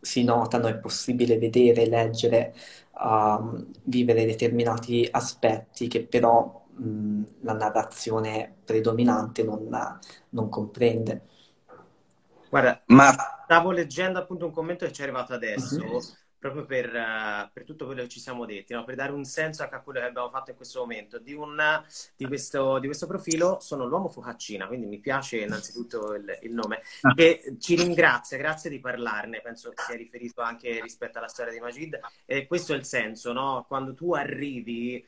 si notano, è possibile vedere, leggere, um, vivere determinati aspetti che però mh, la narrazione predominante non, non comprende. Guarda, Ma... stavo leggendo appunto un commento che ci è arrivato adesso, mm-hmm. proprio per, uh, per, tutto quello che ci siamo detti, no? per dare un senso anche a quello che abbiamo fatto in questo momento. Di, un, di, questo, di questo, profilo sono l'uomo focaccina, quindi mi piace innanzitutto il, il nome, ah. che ci ringrazia, grazie di parlarne, penso che sia riferito anche rispetto alla storia di Majid. E questo è il senso, no? quando tu arrivi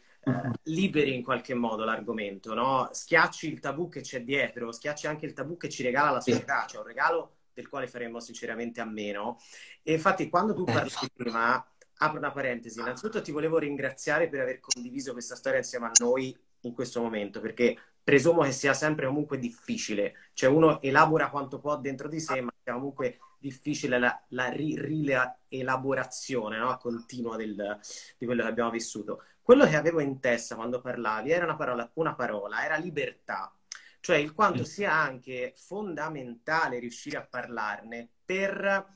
liberi in qualche modo l'argomento, no? Schiacci il tabù che c'è dietro, schiacci anche il tabù che ci regala la società, cioè un regalo del quale faremo sinceramente a meno. E infatti quando tu parli prima, apro una parentesi, innanzitutto ti volevo ringraziare per aver condiviso questa storia insieme a noi in questo momento, perché presumo che sia sempre comunque difficile, cioè uno elabora quanto può dentro di sé, ma è comunque difficile la, la rielaborazione no? continua del, di quello che abbiamo vissuto. Quello che avevo in testa quando parlavi era una parola, una parola era libertà, cioè il quanto sia anche fondamentale riuscire a parlarne per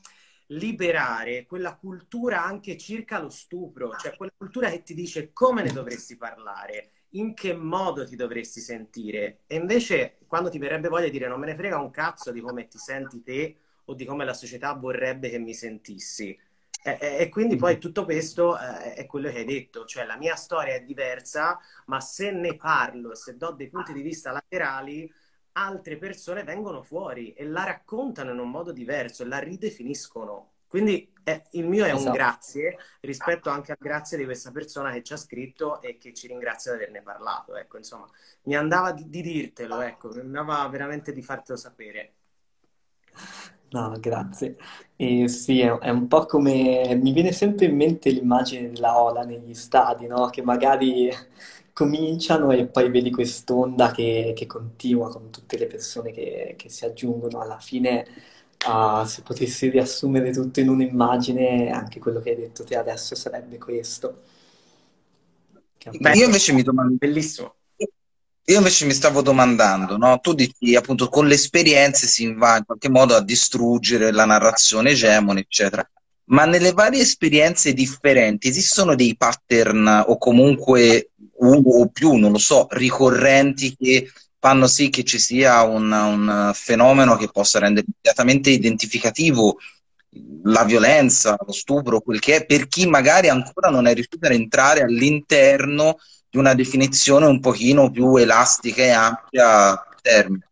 liberare quella cultura anche circa lo stupro, cioè quella cultura che ti dice come ne dovresti parlare, in che modo ti dovresti sentire. E invece quando ti verrebbe voglia di dire non me ne frega un cazzo di come ti senti te o di come la società vorrebbe che mi sentissi, e, e, quindi poi tutto questo eh, è quello che hai detto, cioè la mia storia è diversa, ma se ne parlo, se do dei punti di vista laterali, altre persone vengono fuori e la raccontano in un modo diverso e la ridefiniscono. Quindi eh, il mio è un esatto. grazie rispetto anche al grazie di questa persona che ci ha scritto e che ci ringrazia di averne parlato. Ecco, insomma, mi andava di, di dirtelo, ecco, mi andava veramente di fartelo sapere. No, grazie. E sì, è, è un po' come... Mi viene sempre in mente l'immagine della Ola negli stadi, no? Che magari cominciano e poi vedi quest'onda che, che continua con tutte le persone che, che si aggiungono. Alla fine, uh, se potessi riassumere tutto in un'immagine, anche quello che hai detto te adesso sarebbe questo. Beh, io invece mi domando... Bellissimo. Io invece mi stavo domandando, no? Tu dici appunto con le esperienze si va in qualche modo a distruggere la narrazione egemone, eccetera. Ma nelle varie esperienze differenti esistono dei pattern o comunque uno o più, non lo so, ricorrenti che fanno sì che ci sia un, un fenomeno che possa rendere immediatamente identificativo la violenza, lo stupro, quel che è, per chi magari ancora non è riuscito ad entrare all'interno di una definizione un pochino più elastica e ampia termine.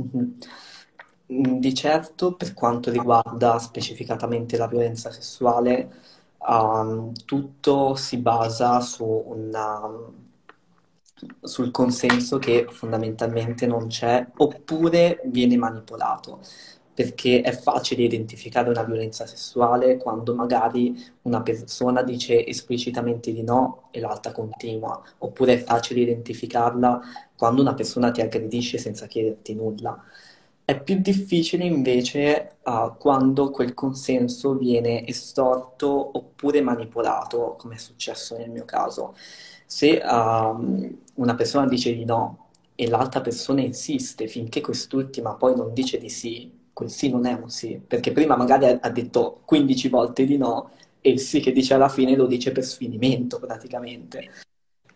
Mm-hmm. Di certo, per quanto riguarda specificatamente la violenza sessuale, um, tutto si basa su una, sul consenso che fondamentalmente non c'è oppure viene manipolato perché è facile identificare una violenza sessuale quando magari una persona dice esplicitamente di no e l'altra continua, oppure è facile identificarla quando una persona ti aggredisce senza chiederti nulla. È più difficile invece uh, quando quel consenso viene estorto oppure manipolato, come è successo nel mio caso. Se uh, una persona dice di no e l'altra persona insiste finché quest'ultima poi non dice di sì, quel sì non è un sì, perché prima magari ha detto 15 volte di no e il sì che dice alla fine lo dice per sfinimento praticamente.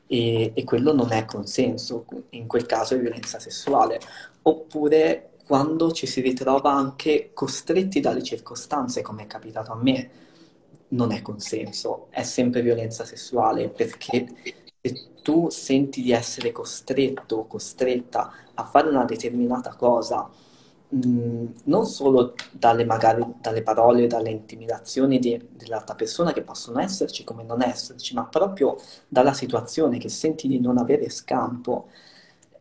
E, e quello non è consenso, in quel caso è violenza sessuale. Oppure quando ci si ritrova anche costretti dalle circostanze, come è capitato a me, non è consenso, è sempre violenza sessuale perché se tu senti di essere costretto o costretta a fare una determinata cosa Mm, non solo dalle, magari, dalle parole, dalle intimidazioni di, dell'altra persona che possono esserci come non esserci, ma proprio dalla situazione che senti di non avere scampo,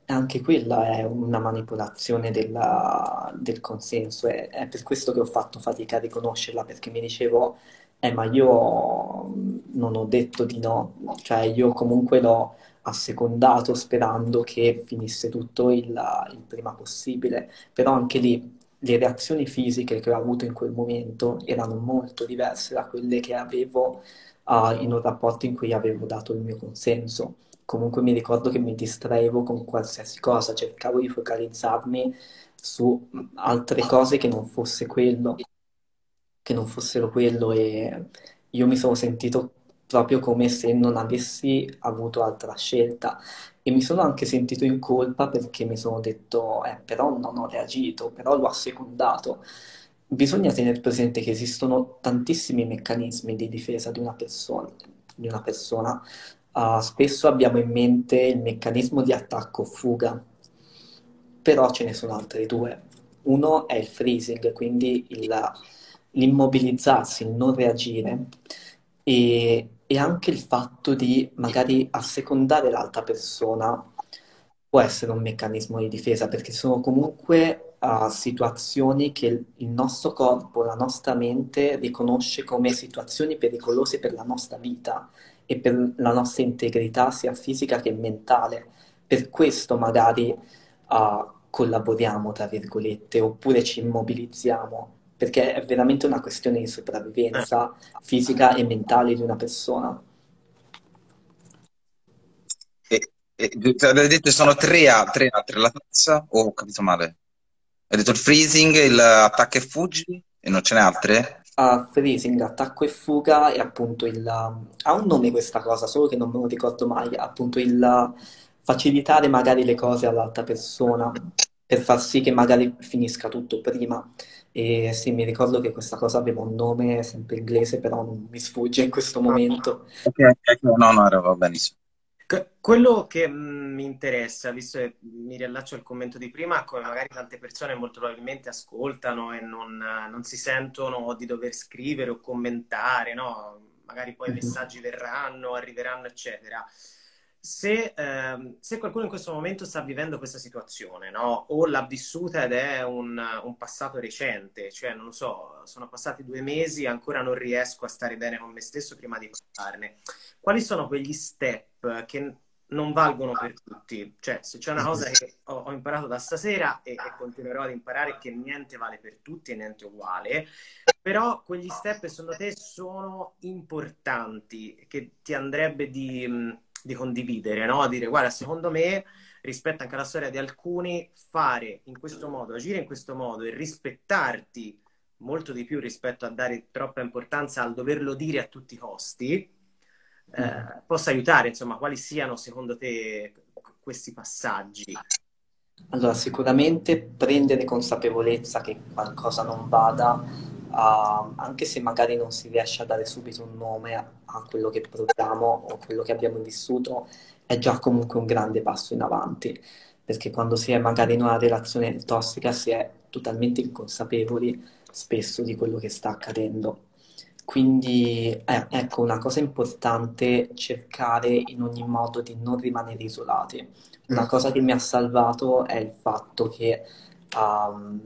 anche quella è una manipolazione della, del consenso. È, è, per questo che ho fatto fatica a riconoscerla, perché mi dicevo, eh, ma io non ho detto di no, cioè io comunque l'ho assecondato sperando che finisse tutto il, il, prima possibile, però anche lì le reazioni fisiche che ho avuto in quel momento erano molto diverse da quelle che avevo uh, in un rapporto in cui avevo dato il mio consenso. Comunque mi ricordo che mi distraevo con qualsiasi cosa, cercavo di focalizzarmi su altre cose che non fosse quello, che non fossero quello e io mi sono sentito proprio come se non avessi avuto altra scelta. E mi sono anche sentito in colpa perché mi sono detto, eh, però non ho reagito, però l'ho assecondato. Bisogna tenere presente che esistono tantissimi meccanismi di difesa di una persona. Di una persona. Uh, spesso abbiamo in mente il meccanismo di attacco-fuga, però ce ne sono altri due. Uno è il freezing, quindi il, l'immobilizzarsi, il non reagire. E e anche il fatto di magari assecondare l'altra persona può essere un meccanismo di difesa, perché sono comunque uh, situazioni che il nostro corpo, la nostra mente riconosce come situazioni pericolose per la nostra vita e per la nostra integrità sia fisica che mentale. Per questo magari uh, collaboriamo, tra virgolette, oppure ci immobilizziamo perché è veramente una questione di sopravvivenza fisica e mentale di una persona. E, e, avete detto sono tre a, tre a tre la tazza o ho capito male? Hai detto il freezing, l'attacco e fuggi e non ce n'è altre? Uh, freezing, attacco e fuga e appunto il... ha un nome questa cosa, solo che non me lo ricordo mai, appunto il facilitare magari le cose all'altra persona per far sì che magari finisca tutto prima. E sì, mi ricordo che questa cosa aveva un nome sempre inglese, però non mi sfugge in questo momento. Ok, no, no, va benissimo. Quello che mi interessa, visto che mi riallaccio al commento di prima, come magari tante persone molto probabilmente ascoltano e non, non si sentono di dover scrivere o commentare, no? Magari poi i mhm. messaggi verranno, arriveranno, eccetera se, ehm, se, qualcuno in questo momento sta vivendo questa situazione, no? o l'ha vissuta ed è un, un, passato recente, cioè non lo so, sono passati due mesi e ancora non riesco a stare bene con me stesso prima di parlarne, quali sono quegli step che non valgono per tutti. Cioè, se c'è una cosa che ho, ho imparato da stasera e, e, continuerò ad imparare è che niente vale per tutti e niente uguale, però quegli step secondo te sono importanti, che ti andrebbe di, di condividere, no? Dire, guarda, secondo me, rispetto anche alla storia di alcuni, fare in questo modo, agire in questo modo e rispettarti molto di più rispetto a dare troppa importanza al doverlo dire a tutti i costi, eh, mm. possa aiutare, insomma, quali siano secondo te questi passaggi? Allora, sicuramente prendere consapevolezza che qualcosa non vada, uh, anche se magari non si riesce a dare subito un nome a, a quello che proviamo o quello che abbiamo vissuto, è già comunque un grande passo in avanti, perché quando si è magari in una relazione tossica si è totalmente inconsapevoli spesso di quello che sta accadendo. Quindi eh, ecco, una cosa importante cercare in ogni modo di non rimanere isolati. Una mm. cosa che mi ha salvato è il fatto che, um,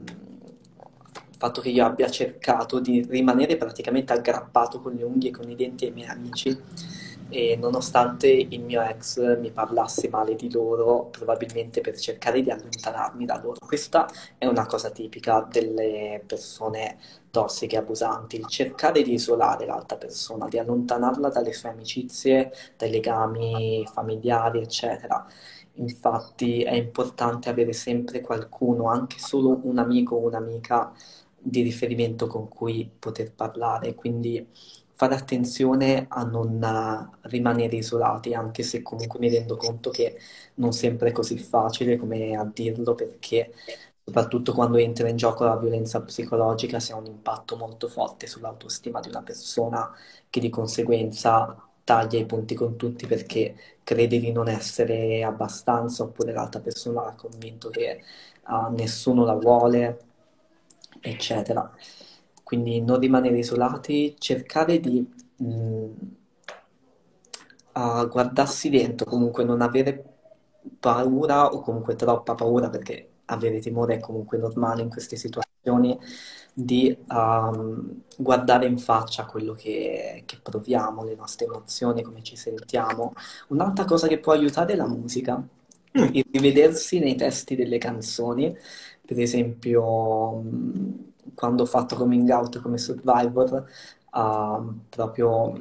fatto che io abbia cercato di rimanere praticamente aggrappato con le unghie e con i denti ai miei amici e nonostante il mio ex mi parlasse male di loro, probabilmente per cercare di allontanarmi da loro. Questa è una cosa tipica delle persone tossiche e abusanti, il cercare di isolare l'altra persona, di allontanarla dalle sue amicizie, dai legami familiari, eccetera. Infatti è importante avere sempre qualcuno, anche solo un amico o un'amica di riferimento con cui poter parlare, quindi fare attenzione a non rimanere isolati, anche se comunque mi rendo conto che non sempre è così facile come a dirlo, perché soprattutto quando entra in gioco la violenza psicologica si ha un impatto molto forte sull'autostima di una persona che di conseguenza taglia i punti con tutti perché crede di non essere abbastanza oppure l'altra persona ha convinto che uh, nessuno la vuole, eccetera. Quindi non rimanere isolati, cercare di mh, mm, guardarsi dentro, comunque non avere paura o comunque troppa paura perché avere timore è comunque normale in queste situazioni, di um, guardare in faccia quello che, che, proviamo, le nostre emozioni, come ci sentiamo. Un'altra cosa che può aiutare è la musica, mm. il rivedersi nei testi delle canzoni, per esempio quando ho fatto coming out come survivor, uh, proprio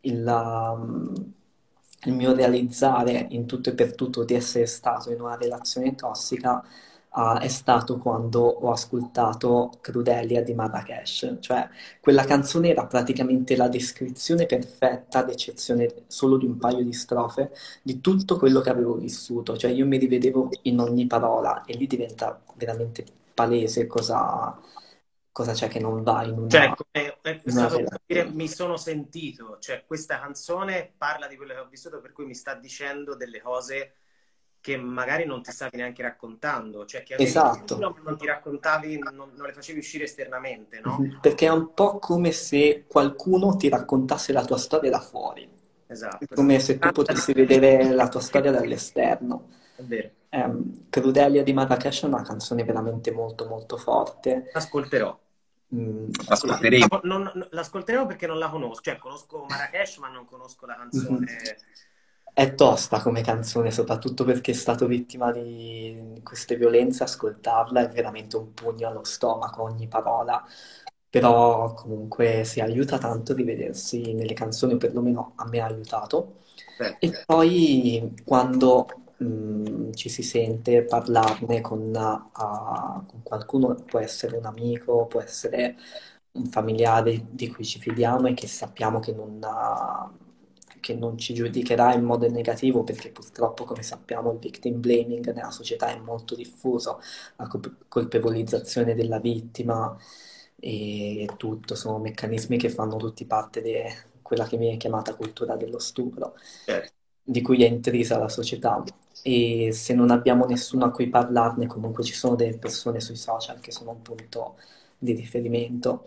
il, il, mio realizzare in tutto e per tutto di essere stato in una relazione tossica uh, è stato quando ho ascoltato Crudelia di Marrakesh. Cioè, quella canzone era praticamente la descrizione perfetta, ad eccezione solo di un paio di strofe, di tutto quello che avevo vissuto. Cioè, io mi rivedevo in ogni parola e lì diventa veramente palese cosa cosa c'è che non va in una... Cioè, come è stato dire, mi sono sentito, cioè questa canzone parla di quello che ho vissuto, per cui mi sta dicendo delle cose che magari non ti stavi neanche raccontando, cioè che esatto. non ti raccontavi, non, non, le facevi uscire esternamente, no? Mhm. Perché è un po' come se qualcuno ti raccontasse la tua storia da fuori. Esatto. Come se tu potessi vedere la tua storia dall'esterno. È vero. Um, Crudelia di Marrakesh è una canzone veramente molto molto forte. Ascolterò. Mm, l'ascolteremo. Non, non, l'ascolteremo perché non la conosco, cioè conosco Marrakesh ma non conosco la canzone. È tosta come canzone, soprattutto perché è stato vittima di queste violenze, ascoltarla è veramente un pugno allo stomaco ogni parola, però comunque si aiuta tanto di vedersi nelle canzoni, o perlomeno a me ha aiutato. Beh. E poi quando mh, mm, ci si sente parlarne con, uh, con qualcuno, può essere un amico, può essere un familiare di cui ci fidiamo e che sappiamo che non, uh, che non ci giudicherà in modo negativo, perché purtroppo, come sappiamo, il victim blaming nella società è molto diffuso, la colpevolizzazione della vittima e tutto, sono meccanismi che fanno tutti parte di quella che viene chiamata cultura dello stupro. Certo di cui è intrisa la società e se non abbiamo nessuno a cui parlarne comunque ci sono delle persone sui social che sono un punto di riferimento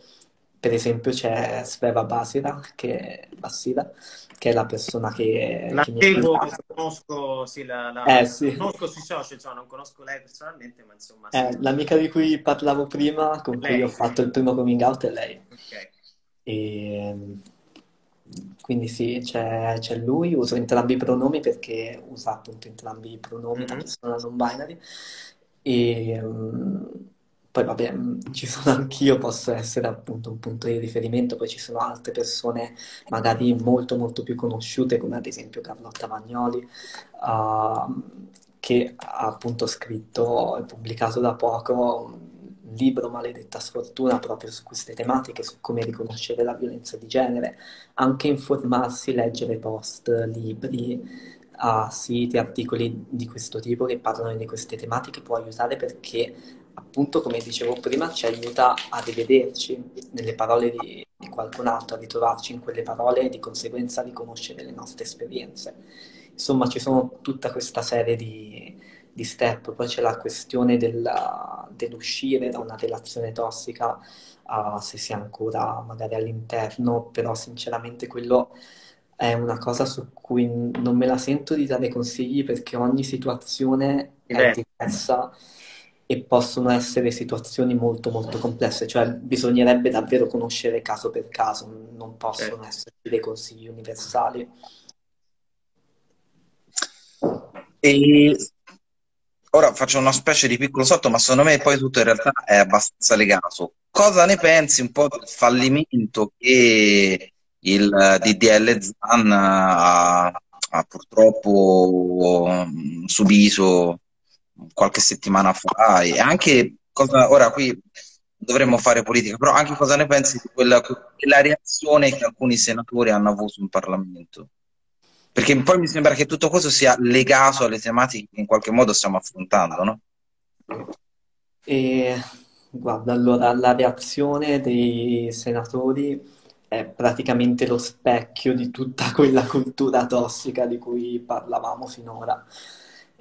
per esempio c'è Sveva Basira che, Basira, che è la persona che, la che seguo, conosco, sì, la, la, eh, sì. conosco sui social, insomma, non conosco lei personalmente, ma insomma... Sì. Eh, l'amica di cui parlavo prima, con lei, cui ho fatto il primo coming out, è lei. Ok. E, quindi sì, c'è, c'è lui, uso entrambi i pronomi perché usa appunto entrambi i pronomi da Mhm. persona non binary. E mm, poi vabbè, mm, ci sono [LAUGHS] anch'io, posso essere appunto un punto di riferimento, poi ci sono altre persone magari molto molto più conosciute, come ad esempio Carlotta Magnoli, uh, che ha appunto scritto e pubblicato da poco un libro Maledetta sfortuna proprio su queste tematiche, su come riconoscere la violenza di genere, anche informarsi, leggere post, libri, uh, siti, articoli di questo tipo che parlano di queste tematiche può aiutare perché appunto, come dicevo prima, ci aiuta a rivederci nelle parole di, di qualcun altro, a ritrovarci in quelle parole e di conseguenza a riconoscere le nostre esperienze. Insomma, ci sono tutta questa serie di, di step, poi c'è la questione della, dell'uscire da una relazione tossica, uh, se si è ancora magari all'interno, però sinceramente quello è una cosa su cui non me la sento di dare consigli perché ogni situazione è Diverso. diversa e possono essere situazioni molto molto complesse, cioè bisognerebbe davvero conoscere caso per caso, non possono Certo. esserci dei consigli universali. E ora faccio una specie di piccolo salto, ma secondo me poi tutto in realtà è abbastanza legato. Cosa ne pensi un po' del fallimento che il DDL Zan ha, ha purtroppo mm, subito qualche settimana fa e anche cosa, ora qui dovremmo fare politica, però anche cosa ne pensi di quella, quella reazione che alcuni senatori hanno avuto in Parlamento? Perché poi mi sembra che tutto questo sia legato alle tematiche che in qualche modo stiamo affrontando, no? E guarda, allora la reazione dei senatori è praticamente lo specchio di tutta quella cultura tossica di cui parlavamo finora.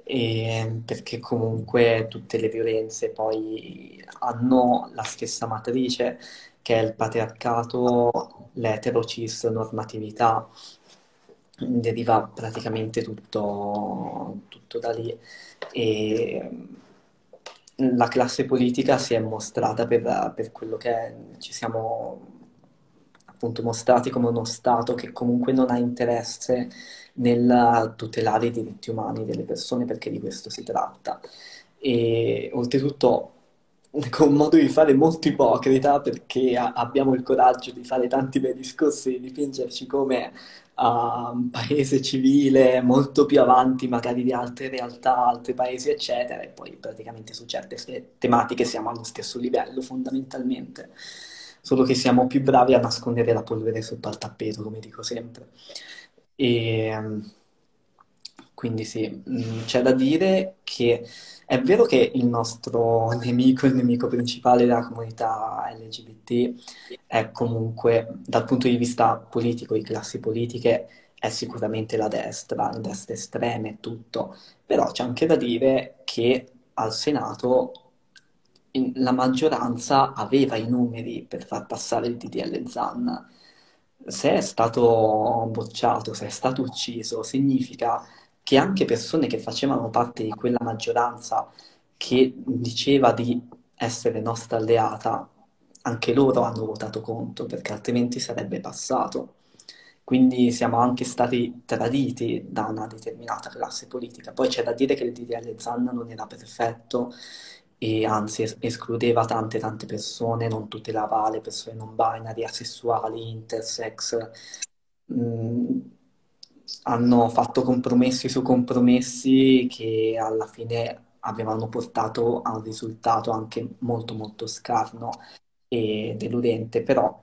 E perché comunque tutte le violenze poi hanno la stessa matrice, che è il patriarcato, l'eterocis normatività, deriva praticamente tutto, tutto da lì. E la classe politica si è mostrata per, per quello che è, ci siamo appunto mostrati come uno Stato che comunque non ha interesse nel tutelare i diritti umani delle persone perché di questo si tratta. E oltretutto con un modo di fare molto ipocrita perché a- abbiamo il coraggio di fare tanti bei discorsi, di dipingerci come uh, un paese civile molto più avanti magari di altre realtà, altri paesi, eccetera, e poi praticamente su certe se- tematiche siamo allo stesso livello fondamentalmente, solo che siamo più bravi a nascondere la polvere sotto al tappeto, come dico sempre. E ehm, quindi sì, mh, c'è da dire che è vero che il nostro [LAUGHS] nemico, il nemico principale della comunità LGBT è comunque, dal punto di vista politico, di classi politiche, è sicuramente la destra, le destre estreme e tutto, però c'è anche da dire che al Senato la maggioranza aveva i numeri per far passare il DDL Zan. Se è stato bocciato, se è stato ucciso, significa che anche persone che facevano parte di quella maggioranza che diceva di essere nostra alleata, anche loro hanno votato contro, perché altrimenti sarebbe passato. Quindi siamo anche stati traditi da una determinata classe politica. Poi c'è da dire che il DDL Zan non era perfetto e anzi es- escludeva tante tante persone, non tutelava le persone non binary, asessuali, intersex. Mm, hanno fatto compromessi su compromessi che alla fine avevano portato a un risultato anche molto molto scarno e deludente, però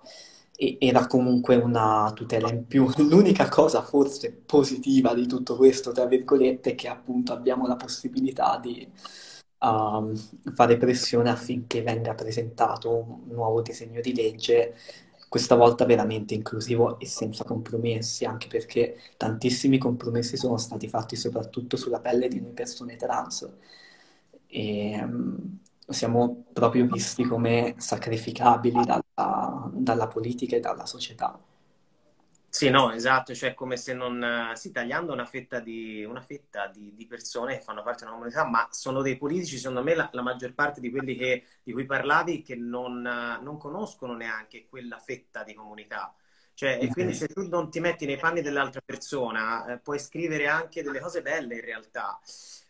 era comunque una tutela in più. [LAUGHS] L'unica cosa forse positiva di tutto questo, tra virgolette, è che appunto abbiamo la possibilità di fare pressione affinché venga presentato un nuovo disegno di legge, questa volta veramente inclusivo e senza compromessi, anche perché tantissimi compromessi sono stati fatti soprattutto sulla pelle di noi persone trans e um, siamo proprio visti come sacrificabili dalla, dalla politica e dalla società. Sì, no, esatto, cioè come se non... eh, Sì, tagliando una fetta di, una fetta di, di persone che fanno parte di una comunità, ma sono dei politici, secondo me la, la maggior parte di quelli che- di cui parlavi, che non, non conoscono neanche quella fetta di comunità. Cioè, e quindi se tu non ti metti nei panni dell'altra persona, eh, puoi scrivere anche delle cose belle in realtà.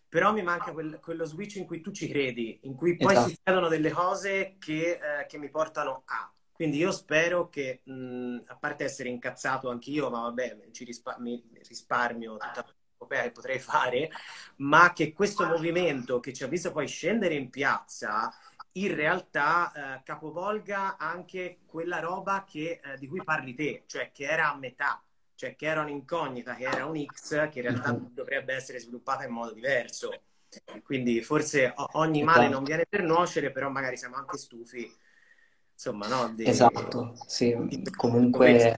Però mi manca quel, quello switch in cui tu ci credi, in cui poi Esatto. succedono delle cose che, eh, che mi portano a. Quindi io spero che, mh, a parte essere incazzato anch'io, ma vabbè, ci rispa- mi risparmio tutta la che potrei fare, ma che questo movimento che ci ha visto poi scendere in piazza in realtà eh, capovolga anche quella roba che, eh, di cui parli te, cioè che era a metà, cioè che era un'incognita, che era un X, che in realtà dovrebbe essere sviluppata in modo diverso. Quindi forse ogni male Esatto. non viene per nuocere, però magari siamo anche stufi, insomma, no? Di, Esatto, sì. di Comunque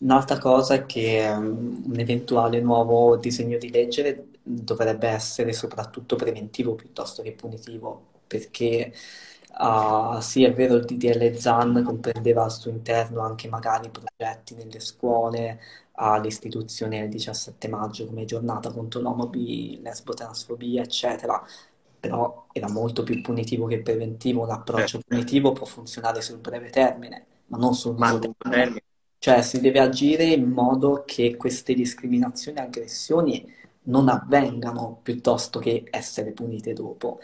un'altra cosa è che um, un eventuale nuovo disegno di legge dovrebbe essere soprattutto preventivo piuttosto che punitivo, perché ah, sì, è vero, il DDL ZAN comprendeva al suo interno anche magari progetti nelle scuole, all'istituzione del 17 maggio come giornata contro l'omobi, lesbotransfobia, eccetera. Però era molto più punitivo che preventivo. L'approccio Certo. punitivo può funzionare sul breve termine, ma non sul lungo termine. termine. Cioè, si deve agire in modo che queste discriminazioni e aggressioni non avvengano piuttosto che essere punite dopo.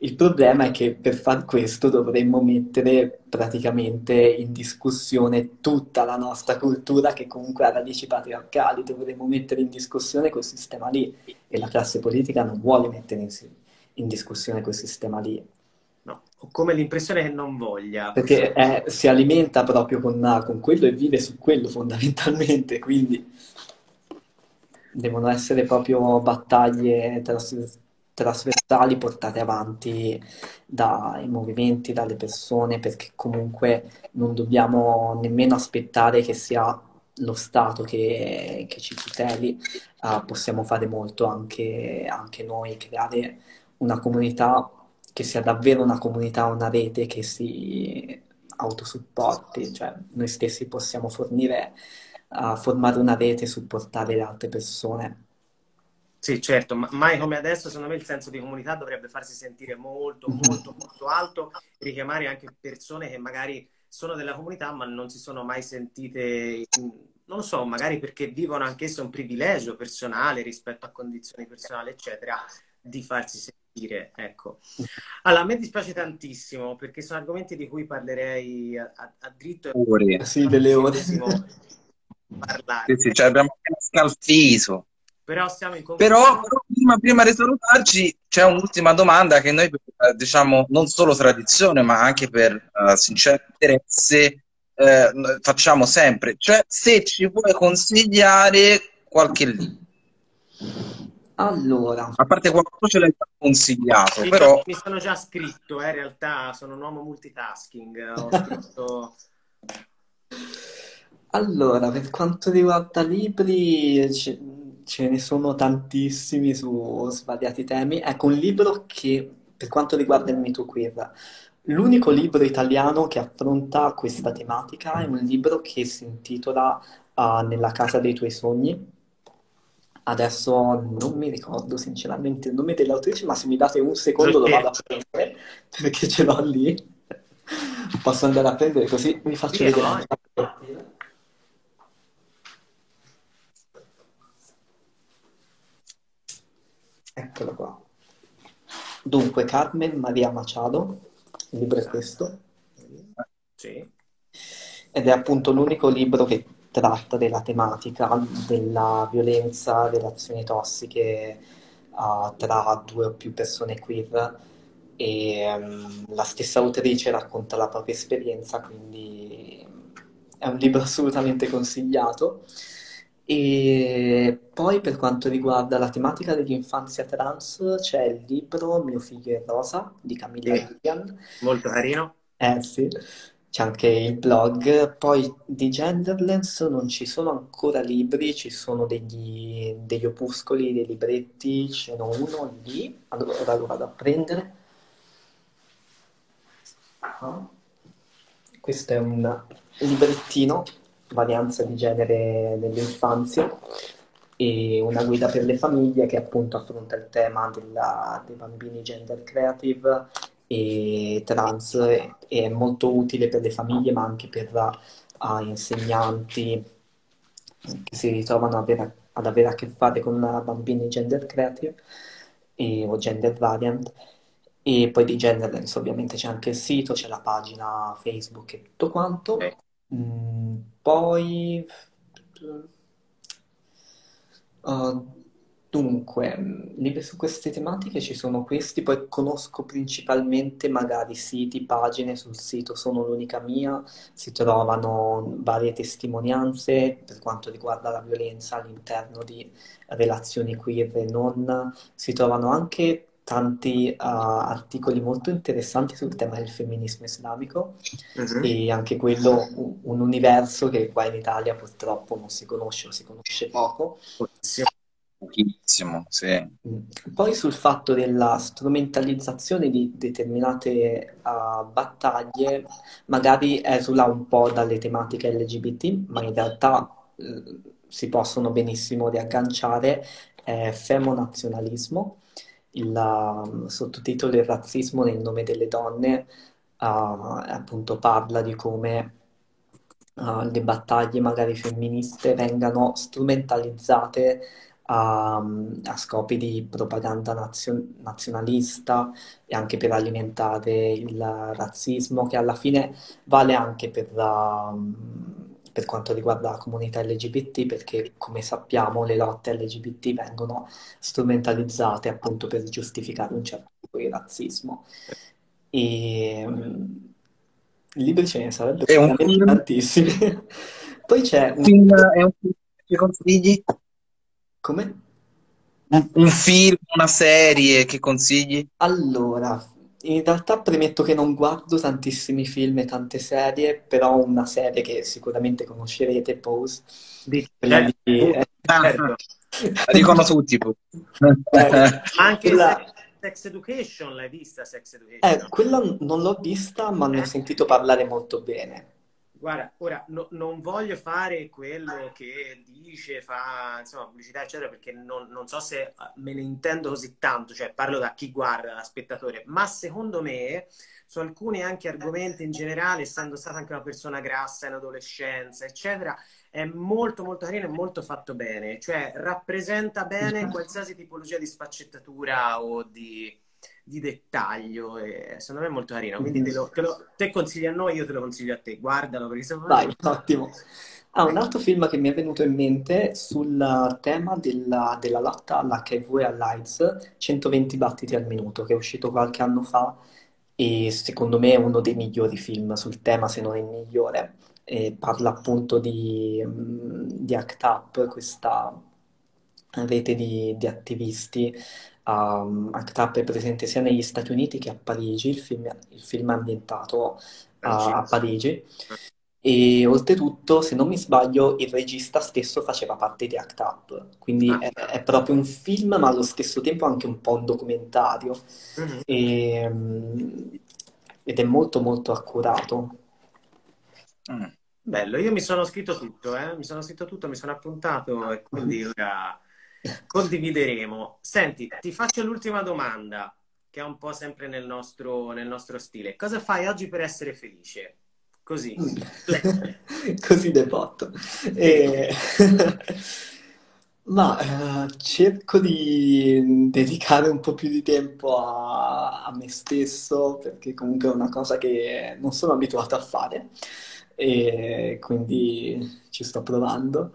Il problema è che per far questo dovremmo mettere praticamente in discussione tutta la nostra cultura che comunque ha radici patriarcali, dovremmo mettere in discussione quel sistema lì e la classe politica non vuole mettere in, in discussione quel sistema lì. No, ho come l'impressione che non voglia. Perché eh, si alimenta proprio con, con quello e vive su quello fondamentalmente, quindi devono essere proprio battaglie tras- trasversali portate avanti dai movimenti, dalle persone, perché comunque non dobbiamo nemmeno aspettare che sia lo Stato che, che ci tuteli, uh, possiamo fare molto anche, anche noi, creare una comunità che sia davvero una comunità, una rete che si autosupporti, cioè noi stessi possiamo fornire, uh, formare una rete e supportare le altre persone. Sì, certo, ma mai come adesso, secondo me il senso di comunità dovrebbe farsi sentire molto, [LAUGHS] molto, molto alto, richiamare anche persone che magari sono della comunità ma non si sono mai sentite, non lo so, magari perché vivono anch'esse un privilegio personale rispetto a condizioni personali, eccetera, di farsi sentire, ecco. Allora, a me dispiace tantissimo perché sono argomenti di cui parlerei a, a, a dritto Ore. Sì, delle ore. parlare. Sì, sì, cioè abbiamo scalfiso. Però siamo in Però, però prima, prima, di salutarci c'è un'ultima domanda che noi, diciamo, non solo tradizione, ma anche per uh, sincero interesse, eh, facciamo sempre. Cioè, se ci puoi consigliare qualche libro. Allora, a parte qualcuno ce l'hai consigliato, mi, però... mi sono già scritto, eh, in realtà sono un uomo multitasking. Ho [LAUGHS] scritto... Allora, per quanto riguarda libri, ce, ce ne sono tantissimi su svariati temi. Ecco, un libro che, per quanto riguarda il mito queer, l'unico libro italiano che affronta questa tematica è un libro che si intitola uh, Nella casa dei tuoi sogni. Adesso non mi ricordo sinceramente il nome dell'autrice, ma se mi date un secondo lo vado a prendere perché ce l'ho lì. Posso andare a prendere così vi faccio Sì, vedere. no. Eccolo qua. Dunque, Carmen Maria Machado, il libro è questo, Sì. ed è appunto l'unico libro che tratta della tematica della violenza, relazioni tossiche uh, tra due o più persone queer e um, la stessa autrice racconta la propria esperienza, quindi è un libro [LAUGHS] assolutamente consigliato. E poi per quanto riguarda la tematica dell'infanzia trans c'è il libro Mio figlio è rosa di Camilla Sì. Vivian. Molto carino. Eh sì, c'è anche il blog. Poi di Genderless non ci sono ancora libri, ci sono degli, degli opuscoli, dei libretti, ce n'ho uno lì, allora lo vado a prendere. Ah. Questo è un librettino, varianza di genere nell'infanzia, e una guida per le famiglie che appunto affronta il tema della- dei bambini gender creative e trans e è molto utile per le famiglie ma anche per a insegnanti che si ritrovano ad avere, ad avere a che fare con bambini gender creative e, o gender variant. E poi di Genderless ovviamente c'è anche il sito, c'è la pagina Facebook e tutto quanto. Ok. Mm, poi, uh, dunque, mm, libri su queste tematiche ci sono questi, poi conosco principalmente magari siti, pagine sul sito Sono l'unica mia, si trovano varie testimonianze per quanto riguarda la violenza all'interno di relazioni queer e non, si trovano anche tanti uh, articoli molto interessanti sul tema del femminismo islamico Mhm. e anche quello un, un universo che qua in Italia purtroppo non si conosce o si conosce poco. Buonissimo. Pochissimo, sì. Mm. Poi sul fatto della strumentalizzazione di determinate uh, battaglie, magari esula un po' dalle tematiche LGBT, ma in realtà eh, si possono benissimo riagganciare, è femonazionalismo, il uh, sottotitolo Il razzismo nel nome delle donne, uh, appunto parla di come uh, le battaglie magari femministe vengano strumentalizzate a, a scopi di propaganda nazio- nazionalista e anche per alimentare il razzismo, che alla fine vale anche per, la- per quanto riguarda la comunità LGBT, perché come sappiamo le lotte LGBT vengono strumentalizzate appunto per giustificare un certo tipo di razzismo. E mm, libri ce ne sarebbero È un tantissimi. [LAUGHS] Poi c'è un... film- è un film che consigli? Come? Un, un film, una serie che consigli? Allora, in realtà premetto che non guardo tantissimi film e tante serie, però una serie che sicuramente conoscerete, Pose, Di- quella certo, di... uh, eh, certo. La dicono tutti. eh, Anche quella, Sex, Education, l'hai vista Sex eh, Education? quella non l'ho vista, ma ne ho Eh? sentito parlare molto bene. Guarda, ora no- non voglio fare quello che dice, fa insomma pubblicità, eccetera, perché non, non so se eh, me ne intendo così tanto, cioè parlo da chi guarda, da spettatore, ma secondo me su alcuni anche argomenti in generale, essendo stata anche una persona grassa in adolescenza, eccetera, è molto molto carino e molto fatto bene, cioè rappresenta bene qualsiasi tipologia di sfaccettatura o di, di dettaglio, e secondo me è molto carino, quindi te, lo, te, lo- te consigli a noi, io te lo consiglio a te, guardalo perché secondo me... Vai, ottimo. Ah, un altro film che mi è venuto in mente sul tema della, della lotta all'HIV e all'AIDS, 120 battiti al minuto, che è uscito qualche anno fa e secondo me è uno dei migliori film sul tema, se non il migliore. E parla appunto di, mm, di ACT UP, questa rete di, di attivisti. Um, ACT UP è presente sia negli Stati Uniti che a Parigi, il film, il film è ambientato a, a Parigi. E oltretutto, se non mi sbaglio, il regista stesso faceva parte di ACT UP, quindi Ah. è, è proprio un film, ma allo stesso tempo anche un po' un documentario. Mhm. E, ed è molto molto accurato. Mm. Bello, io mi sono scritto tutto, eh? Mi sono scritto tutto, mi sono appuntato e quindi ora condivideremo. Senti, ti faccio l'ultima domanda, che è un po' sempre nel nostro, nel nostro stile. Cosa fai oggi per essere felice? Così. [LAUGHS] Così debotto. E... [LAUGHS] Ma eh, cerco di dedicare un po' più di tempo a, a me stesso perché comunque è una cosa che non sono abituato a fare e quindi ci sto provando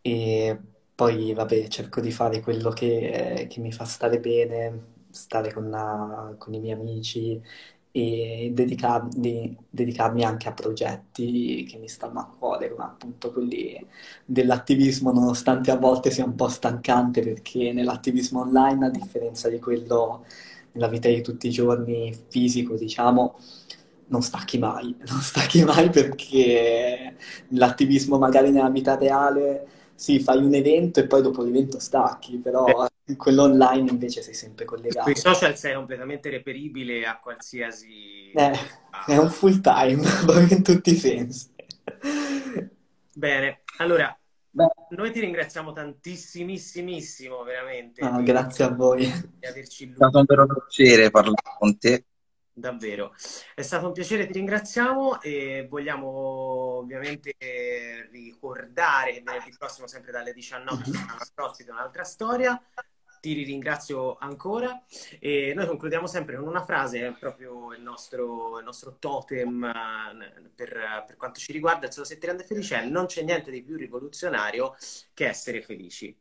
e poi vabbè cerco di fare quello che, che mi fa stare bene, stare con, la- con i miei amici e dedicarmi, dedicarmi anche a progetti che mi stanno a cuore, come appunto quelli dell'attivismo, nonostante a volte sia un po' stancante perché nell'attivismo online, a differenza di quello nella vita di tutti i giorni fisico, diciamo, non stacchi mai, [LAUGHS] non stacchi mai perché l'attivismo magari nella vita reale, sì, fai un evento e poi dopo l'evento stacchi, però in quello online invece sei sempre Sui collegato. social sei completamente reperibile a qualsiasi... Eh, è un full time, [LAUGHS] proprio in tutti i sensi. Bene, allora, Beh, noi ti ringraziamo tantissimissimo, veramente, Ah, grazie a voi. di averci è stato un vero piacere parlare con te. Davvero. È stato un piacere, ti ringraziamo e vogliamo ovviamente ricordare che venerdì prossimo, sempre dalle 19, ci sarà una un'altra storia. Ti ringrazio ancora e noi concludiamo sempre con una frase, proprio il nostro, il nostro totem eh, per, per, quanto ci riguarda, se ti rende felice è non c'è niente di più rivoluzionario che essere felici.